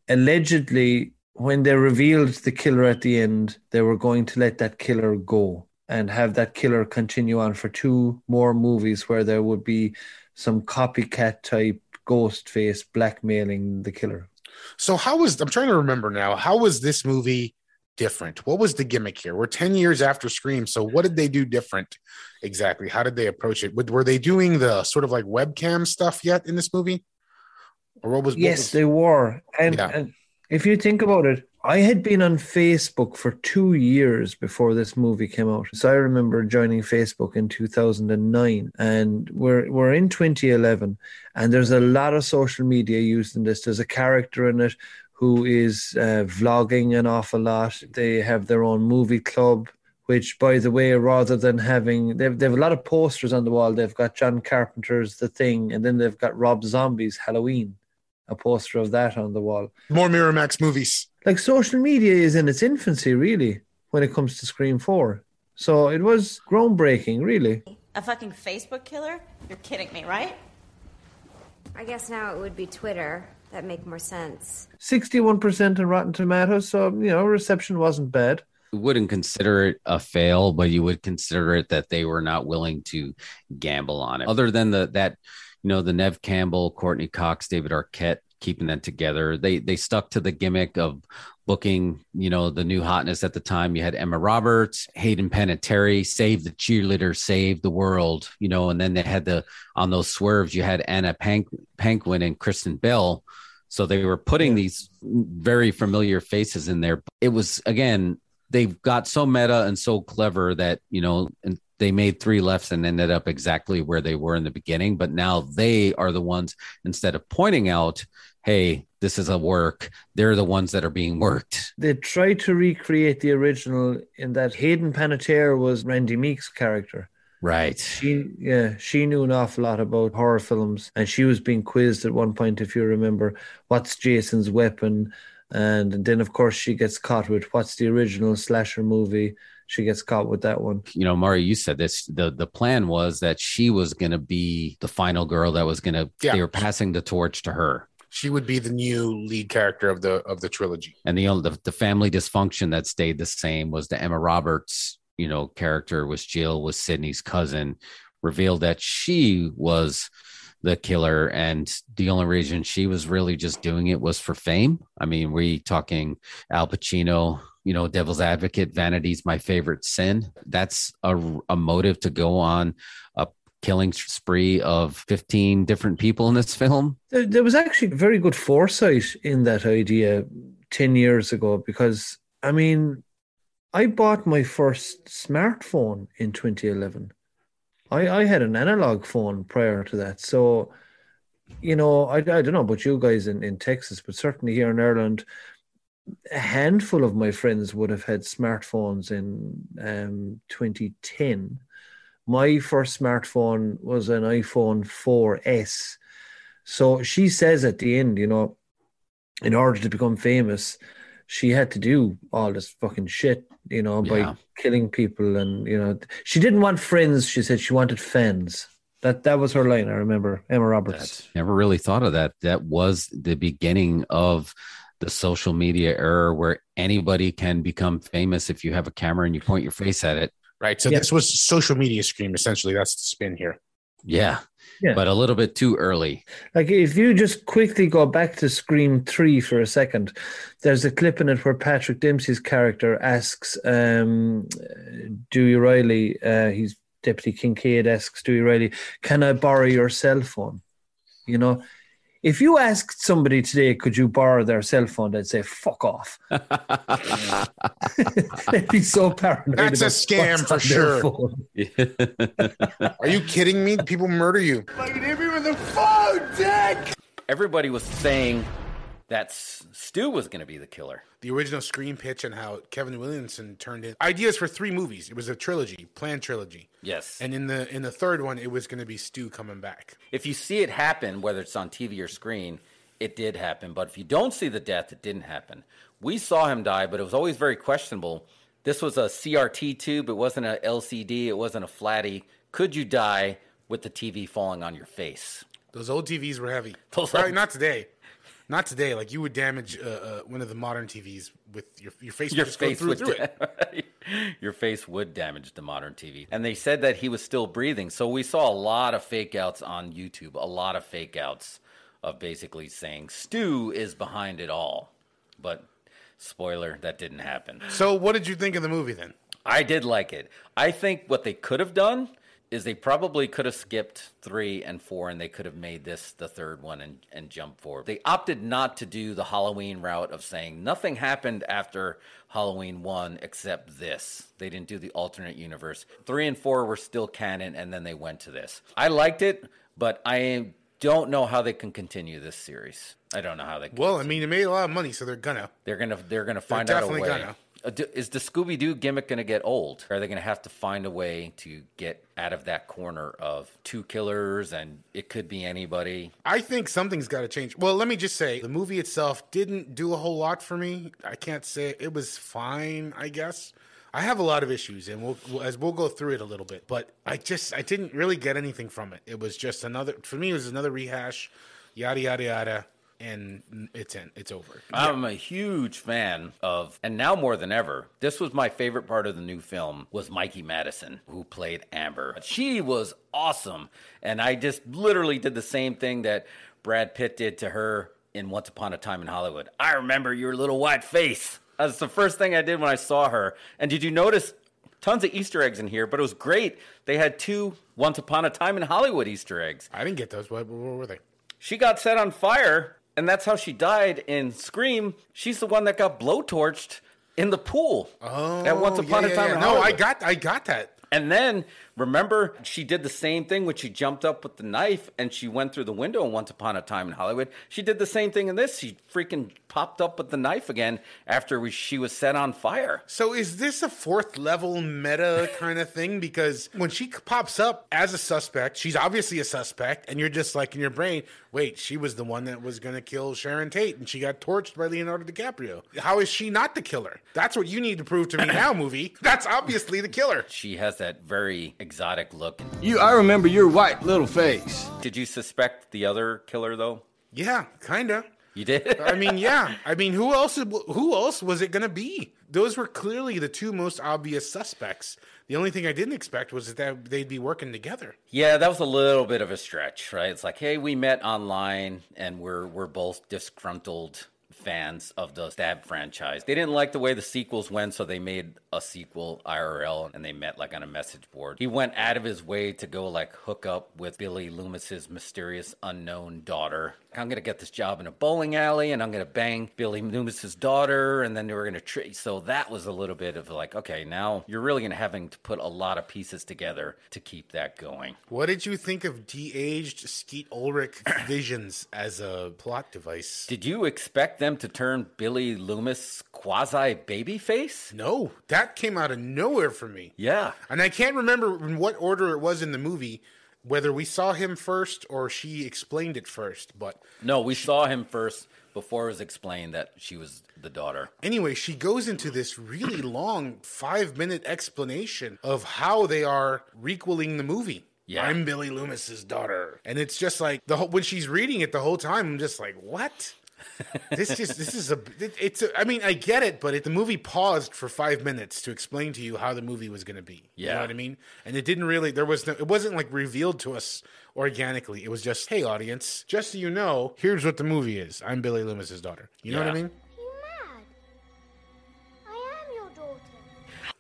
allegedly, when they revealed the killer at the end, they were going to let that killer go and have that killer continue on for two more movies where there would be some copycat type ghost face blackmailing the killer. So how was I'm trying to remember now? How was this movie different? What was the gimmick here? We're 10 years after Scream, so what did they do different exactly? How did they approach it? Were they doing the sort of like webcam stuff yet in this movie? Or what was what yes, was- they were. And, Yeah. and if you think about it, I had been on Facebook for two years before this movie came out. So I remember joining Facebook in 2009, and we're we're in 2011, and there's a lot of social media used in this. There's a character in it who is uh, vlogging an awful lot. They have their own movie club. Which, by the way, rather than having, they've, they have a lot of posters on the wall. They've got John Carpenter's The Thing, and then they've got Rob Zombie's Halloween a poster of that on the wall. more Miramax movies? Like social media is in its infancy, really, when it comes to Scream 4. So it was groundbreaking, really. A fucking Facebook killer? You're kidding me, right? I guess now it would be Twitter. That make more sense. 61% in Rotten Tomatoes, so, you know, reception wasn't bad. You wouldn't consider it a fail, but you would consider it that they were not willing to gamble on it. Other than the that, you know, the Neve Campbell, Courteney Cox, David Arquette keeping that together. They they stuck to the gimmick of booking, you know, the new hotness at the time. You had Emma Roberts, Hayden Panettiere, save the cheerleader, save the world, you know, and then they had the on those swerves, you had Anna Pank, Pankwin and Kristen Bell. So they were putting these very familiar faces in there. It was again, they've got so meta and so clever that, you know, and they made three lefts and ended up exactly where they were in the beginning. But now they are the ones, instead of pointing out, hey, this is a work, they're the ones that are being worked. They tried to recreate the original in that Hayden Panettiere was Randy Meek's character. Right. She yeah, she knew an awful lot about horror films and she was being quizzed at one point, if you remember, what's Jason's weapon? And then of course she gets caught with what's the original slasher movie? She gets caught with that one. you know, Mario, you said this. The the plan was that she was going to be the final girl that was going to. Yeah. They were passing the torch to her, She would be the new lead character of the of the trilogy. and the only the, the family dysfunction that stayed the same was the Emma Roberts, you know, character was Jill, was Sidney's cousin, revealed that she was the killer, and the only reason she was really just doing it was for fame. I mean, we talking Al Pacino. You know, Devil's Advocate, Vanity's my favorite sin. That's a, a motive to go on a killing spree of 15 different people in this film. There, there was actually very good foresight in that idea 10 years ago because, I mean, I bought my first smartphone in 2011. I, I had an analog phone prior to that. So, you know, I, I don't know about you guys in, in Texas, but certainly here in Ireland, a handful of my friends would have had smartphones in um, 2010. My first smartphone was an iPhone 4S. So she says at the end, you know, in order to become famous, she had to do all this fucking shit, you know, by Yeah. killing people. And, you know, she didn't want friends. She said she wanted fans. That that was her line. I remember Emma Roberts. Never really thought of that. That was the beginning of the social media era where anybody can become famous if you have a camera and you point your face at it. Right. So Yeah. this was social media scream. Essentially, that's the spin here. Yeah. Yeah. But a little bit too early. Like if you just quickly go back to Scream Three for a second, there's a clip in it where Patrick Dempsey's character asks um, Dewey Riley, uh, he's Deputy Kincaid asks Dewey Riley, "Can I borrow your cell phone?" You know, if you asked somebody today, "Could you borrow their cell phone?" They'd say, "Fuck off." They'd be so paranoid. That's a scam for sure. Are you kidding me? People murder you. Fucking hit me with the phone, Dick! Everybody was saying that Stu was going to be the killer. The original screen pitch and how Kevin Williamson turned in ideas for three movies. It was a trilogy, planned trilogy. Yes. And in the in the third one, it was going to be Stu coming back. If you see it happen, whether it's on TV or screen, it did happen. But if you don't see the death, it didn't happen. We saw him die, but it was always very questionable. This was a CRT tube. It wasn't a LCD. It wasn't a flatty. Could you die with the TV falling on your face? Those old TVs were heavy. Those Probably old- not today. Not today. Like you would damage uh, uh, one of the modern TVs with your your face. your face through, would through it. your face would damage the modern TV. And they said that he was still breathing. So we saw a lot of fake outs on YouTube, a lot of fake outs of basically saying Stu is behind it all. But spoiler, that didn't happen. So, what did you think of the movie then? I did like it. I think what they could have done is they probably could have skipped three and four and they could have made this the third one and, and jump forward. They opted not to do the Halloween route of saying nothing happened after Halloween one except this. They didn't do the alternate universe. Three and four were still canon and then they went to this. I liked it, but I don't know how they can continue this series. I don't know how they can. Well, I mean, they made a lot of money, so they're gonna. They're gonna they're gonna They're find out a definitely way. gonna. Is the Scooby Doo gimmick going to get old? Are they going to have to find a way to get out of that corner of two killers and it could be anybody? I think something's got to change. Well, let me just say the movie itself didn't do a whole lot for me. I can't say it was fine. I guess I have a lot of issues, and we'll- as we'll go through it a little bit. But I just I didn't really get anything from it. It was just another for me. It was another rehash, yada yada yada, and it's in. It's over. I'm a huge fan of, and now more than ever, this was my favorite part of the new film was Mikey Madison, who played Amber. She was awesome, and I just literally did the same thing that Brad Pitt did to her in Once Upon a Time in Hollywood. I remember your little white face. That's the first thing I did when I saw her. And did you notice? Tons of Easter eggs in here, but it was great. They had two Once Upon a Time in Hollywood Easter eggs. I didn't get those. What, what were they? She got set on fire, and that's how she died in Scream. She's the one that got blowtorched in the pool Oh, at Once Upon yeah, a Time yeah. in No, I got I got that. And then remember, she did the same thing when she jumped up with the knife and she went through the window in Once Upon a Time in Hollywood. She did the same thing in this. She freaking popped up with the knife again after we, she was set on fire. So is this a fourth level meta kind of thing? Because when she pops up as a suspect, she's obviously a suspect, and you're just like in your brain, wait, she was the one that was going to kill Sharon Tate, and she got torched by Leonardo DiCaprio. How is she not the killer? That's what you need to prove to me now, movie. That's obviously the killer. She has that very exotic look. You, I remember your white little face. Did you suspect the other killer though? Yeah, kinda. You did? I mean, yeah. I mean, who else? Who else was it going to be? Those were clearly the two most obvious suspects. The only thing I didn't expect was that they'd be working together. Yeah, that was a little bit of a stretch, right? It's like, hey, we met online and we're we're both disgruntled fans of the Stab franchise. They didn't like the way the sequels went, so they made a sequel IRL and they met like on a message board. He went out of his way to go like hook up with Billy Loomis's mysterious unknown daughter. I'm gonna get this job in a bowling alley and I'm gonna bang Billy Loomis's daughter, and then they were gonna trick. So that was a little bit of like, okay, now you're really gonna having to put a lot of pieces together to keep that going. What did you think of de-aged Skeet Ulrich visions as a plot device? Did you expect them to turn Billy Loomis quasi babyface? No, that came out of nowhere for me. Yeah. And I can't remember in what order it was in the movie, whether we saw him first or she explained it first. But No, we saw him first before it was explained that she was the daughter. anyway, she goes into this really long five minute explanation of how they are requeling the movie. Yeah. I'm Billy Loomis's daughter. And it's just like the whole when she's reading it the whole time, I'm just like, what? This just this is a it, it's a, I mean I get it, but it, the movie paused for five minutes to explain to you how the movie was going to be. you know Yeah. what I mean. And it didn't really there was no it wasn't like revealed to us organically. It was just hey audience, just so you know, here's what the movie is. I'm Billy Loomis's daughter. You know what I mean?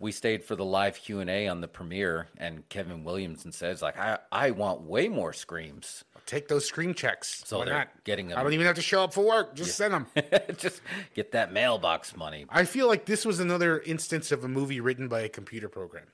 We stayed for the live Q and A on the premiere, and Kevin Williamson says like, I I want way more screams. Take those screen checks. So Why they're not? getting them. I don't even have to show up for work. Just send them. just get that mailbox money. I feel like this was another instance of a movie written by a computer program.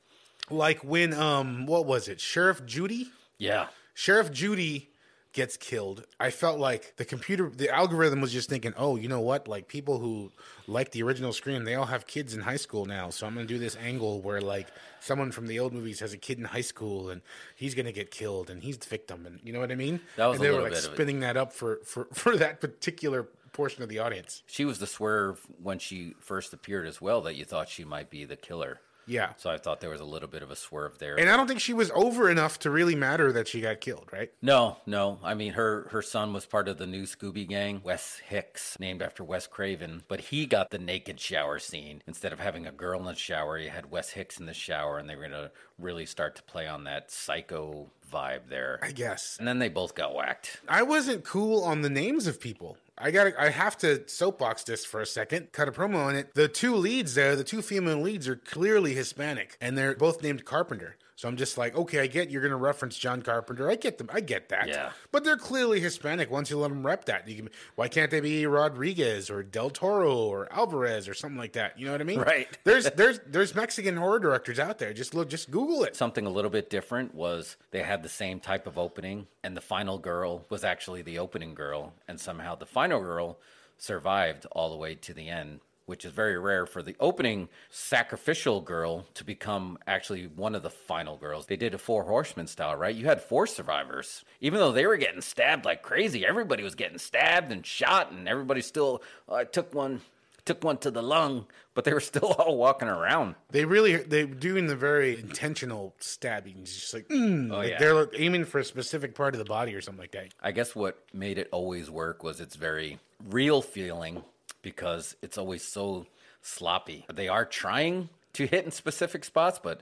Like when um what was it? Sheriff Judy? Yeah. Sheriff Judy gets killed. I felt like the computer the algorithm was just thinking, "Oh, you know what? Like people who like the original Scream, they all have kids in high school now. So I'm going to do this angle where like someone from the old movies has a kid in high school and he's going to get killed and he's the victim and you know what I mean? That was and a they were like bit of it. spinning that up for for for that particular portion of the audience. She was the swerve when she first appeared as well that you thought she might be the killer. Yeah. So I thought there was a little bit of a swerve there. And I don't think she was over enough to really matter that she got killed, right? No, no. I mean, her her son was part of the new Scooby Gang, Wes Hicks, named after Wes Craven. But he got the naked shower scene instead of having a girl in the shower. You had Wes Hicks in the shower, and they were gonna really start to play on that psycho vibe there. I guess. And then they both got whacked. I wasn't cool on the names of people. I got. I have to soapbox this for a second. Cut a promo on it. The two leads there, the two female leads, are clearly Hispanic, and they're both named Carpenter. So I'm just like, okay, I get you're going to reference John Carpenter. I get them. I get that. Yeah. But they're clearly Hispanic. Once you let them rep that, you can, why can't they be Rodriguez or Del Toro or Alvarez or something like that? You know what I mean? Right. There's there's there's Mexican horror directors out there. Just look, just Google it. Something a little bit different was they had the same type of opening, and the final girl was actually the opening girl, and somehow the final girl survived all the way to the end, which is very rare for the opening sacrificial girl to become actually one of the final girls. They did a four horsemen style, right? You had four survivors. Even though they were getting stabbed like crazy, everybody was getting stabbed and shot, and everybody still uh, took one. Took one to the lung, but they were still all walking around. They really they doing the very intentional stabbings, just like, mm, Oh, like yeah. they're aiming for a specific part of the body or something like that. I guess what made it always work was it's very real feeling because it's always so sloppy. They are trying to hit in specific spots, but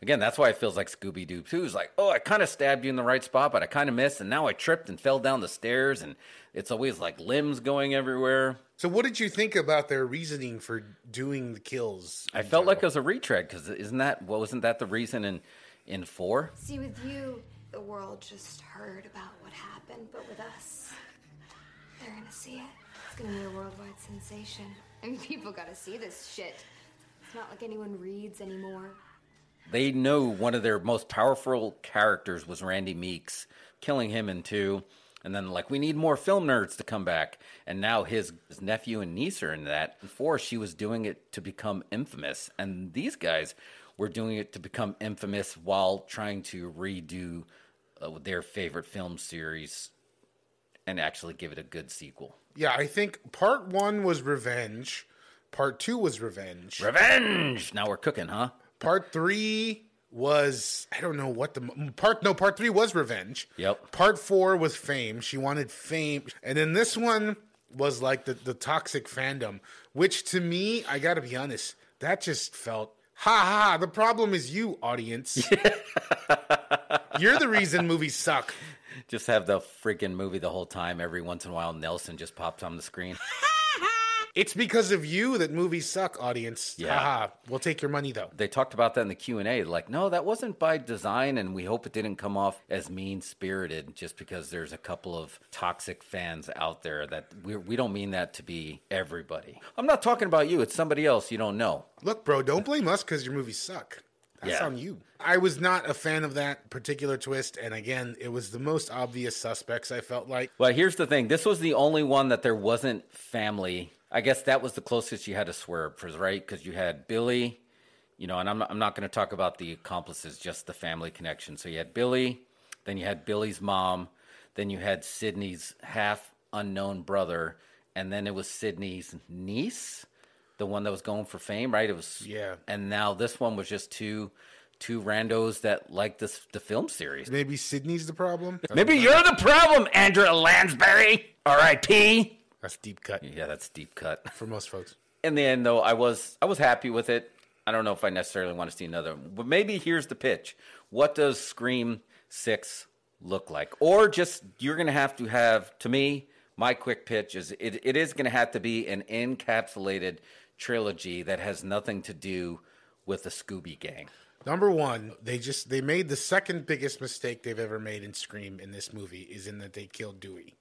again, that's why it feels like Scooby Doo 2 is like, oh, I kind of stabbed you in the right spot, but I kind of missed, and now I tripped and fell down the stairs, and it's always like limbs going everywhere. So, what did you think about their reasoning for doing the kills? I felt like it was a retread because isn't that well, wasn't that the reason in in four? See, with you, the world just heard about what happened, but with us, they're gonna see it. It's gonna be a worldwide sensation. I mean, people gotta see this shit. It's not like anyone reads anymore. they know one of their most powerful characters was Randy Meeks, killing him in two. And then, like, we need more film nerds to come back. And now his, his nephew and niece are in that. Before, she was doing it to become infamous. And these guys were doing it to become infamous while trying to redo uh, their favorite film series and actually give it a good sequel. Yeah, I think part one was revenge, part two was revenge. Revenge! Now we're cooking, huh? Part three was I don't know what the part. No, part three was revenge. Yep. Part four was fame. She wanted fame, and then this one was like the the toxic fandom, which to me, I got to be honest, that just felt. Ha ha! The problem is you, audience. You're the reason movies suck. Just have the freaking movie the whole time. Every once in a while, Nelson just pops on the screen. It's because of you that movies suck, audience. Yeah. Ha ha! We'll take your money though. they talked about that in the q&a like no that wasn't by design and we hope it didn't come off as mean spirited just because there's a couple of toxic fans out there that we, we don't mean that to be everybody i'm not talking about you it's somebody else you don't know Look, bro, don't blame us because your movies suck. That's Yeah. on you. I was not a fan of that particular twist, and again, it was the most obvious suspects. I felt like well here's the thing this was the only one that there wasn't family i guess that was the closest you had to swerve right because you had billy you know and i'm not, I'm not going to talk about the accomplices just the family connection so you had billy then you had billy's mom then you had sidney's half unknown brother and then it was sidney's niece the one that was going for fame right it was Yeah. and now this one was just two two randos that like this the film series maybe Sidney's the problem. Maybe you're the problem, Andrea Lansbury. R.I.P. That's deep cut. Yeah, that's deep cut. for most folks. In the end, though, I was I was happy with it. I don't know if I necessarily want to see another, one. but maybe here's the pitch: What does Scream Six look like? Or just you're going to have to have. To me, my quick pitch is it, it is going to have to be an encapsulated trilogy that has nothing to do with the Scooby Gang. Number one, they just they made the second biggest mistake they've ever made in Scream in this movie is in that they killed Dewey.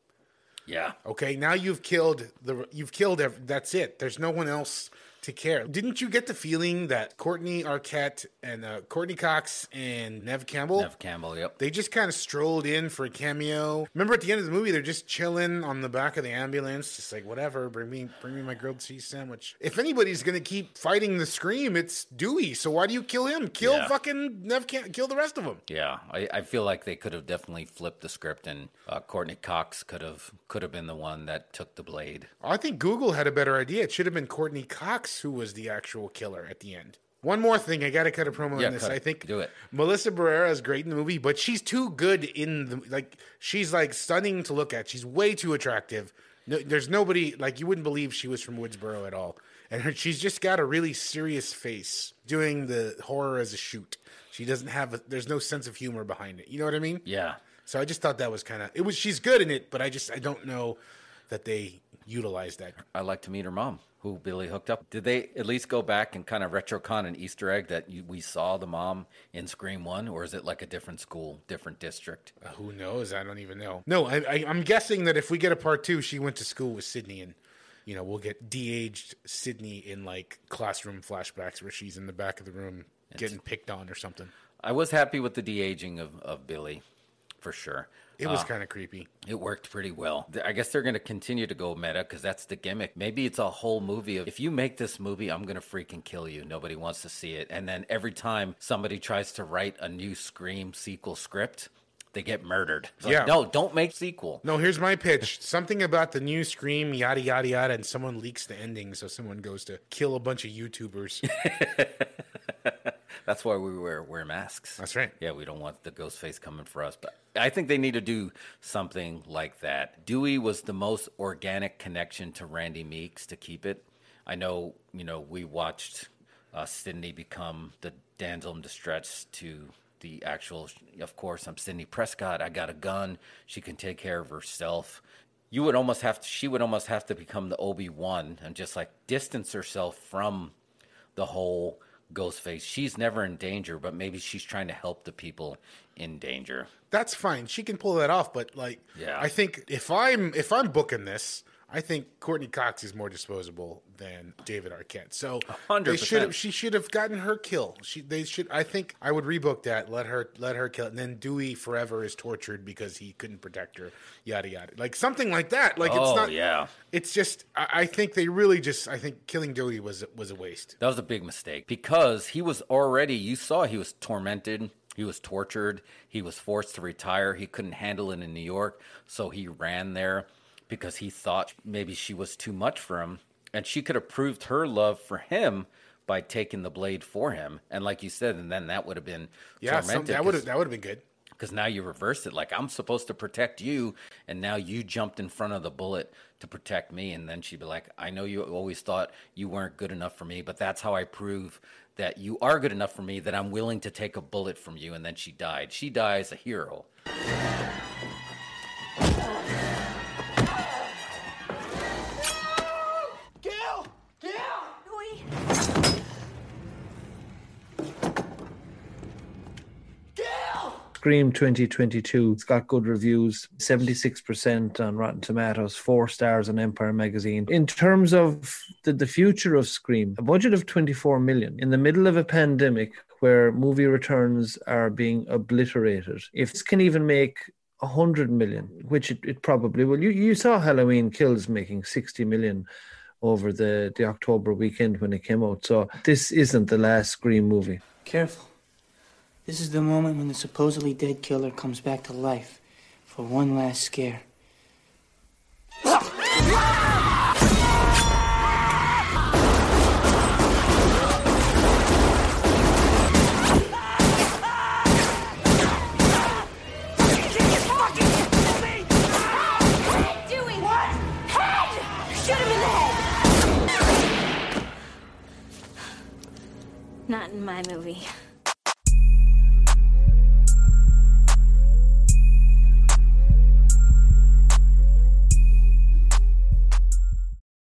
Yeah. Okay, now you've killed the you've killed ev- that's it. There's no one else to care. Didn't you get the feeling that Courteney Arquette and uh, Courteney Cox and Neve Campbell Neve Campbell, yep. They just kind of strolled in for a cameo. Remember at the end of the movie, they're just chilling on the back of the ambulance, just like whatever. Bring me, bring me my grilled cheese sandwich. If anybody's gonna keep fighting the scream, it's Dewey. So why do you kill him? Kill Yeah. fucking Neve. Cam- kill the rest of them. Yeah, I, I feel like they could have definitely flipped the script, and uh, Courteney Cox could have could have been the one that took the blade. I think Google had a better idea. It should have been Courteney Cox who was the actual killer at the end. One more thing, I got to cut a promo Yeah, on this. I think Do it. Melissa Barrera is great in the movie, but she's too good in the like. She's like stunning to look at. She's way too attractive. No, there's nobody like you wouldn't believe she was from Woodsboro at all, and her, she's just got a really serious face doing the horror as a shoot. She doesn't have. A, there's no sense of humor behind it. You know what I mean? Yeah. So I just thought that was kind of. It was. She's good in it, but I just I don't know that they utilized that. I'd like to meet her mom, who Billy hooked up. Did they at least go back and kind of retrocon an Easter egg that you, we saw the mom in Scream One, or is it like a different school, different district? Uh, who knows? I don't even know. No, I, I, I'm guessing that if we get a part two, she went to school with Sidney, and you know we'll get de-aged Sidney in like classroom flashbacks where she's in the back of the room getting picked on or something. I was happy with the de aging of, of Billy, for sure. It was Uh, kind of creepy. It worked pretty well. I guess they're going to continue to go meta because that's the gimmick. Maybe it's a whole movie of if you make this movie, I'm going to freaking kill you. Nobody wants to see it. And then every time somebody tries to write a new Scream sequel script, they get murdered. It's like, Yeah. no, don't make sequel. No, here's my pitch. Something about the new Scream, yada yada yada, and someone leaks the ending, so someone goes to kill a bunch of YouTubers. That's why we wear wear masks. That's right. Yeah, we don't want the ghost face coming for us. But I think they need to do something like that. Dewey was the most organic connection to Randy Meeks to keep it. I know, you know, we watched uh, Sidney become the damsel in distress to the actual. Of course, I'm Sidney Prescott. I got a gun. She can take care of herself. You would almost have to. She would almost have to become the Obi Wan and just like distance herself from the whole Ghostface. She's never in danger, but maybe she's trying to help the people in danger. That's fine. She can pull that off, but like, Yeah. I think if I'm if I'm booking this, I think Courteney Cox is more disposable than David Arquette. So hundred they should have. She should have gotten her kill. She they should. I think I would rebook that. Let her let her kill it. And then Dewey forever is tortured because he couldn't protect her. Yada yada. Like something like that. Like Oh, it's not. yeah. It's just. I, I think they really just. I think killing Dewey was was a waste. That was a big mistake because he was already, you saw he was tormented, he was tortured, he was forced to retire. He couldn't handle it in New York, so he ran there because he thought maybe she was too much for him. And she could have proved her love for him by taking the blade for him. And like you said, and then that would have been Yeah, some, that would have that would have been good. because now you reversed it. Like I'm supposed to protect you, and now you jumped in front of the bullet to protect me. And then she'd be like, "I know you always thought you weren't good enough for me, but that's how I prove that you are good enough for me. That I'm willing to take a bullet from you." And then she died. She dies a hero. Scream 2022. It's got good reviews, 76% on Rotten Tomatoes, four stars on Empire Magazine. In terms of the, the future of Scream, a budget of 24 million in the middle of a pandemic where movie returns are being obliterated. If this can even make 100 million, which it, it probably will. You, you saw Halloween Kills making 60 million over the, the October weekend when it came out. So this isn't the last Scream movie. Careful. This is the moment when the supposedly dead killer comes back to life for one last scare. What are you doing? What? Head! Shoot him in the head! Not in my movie.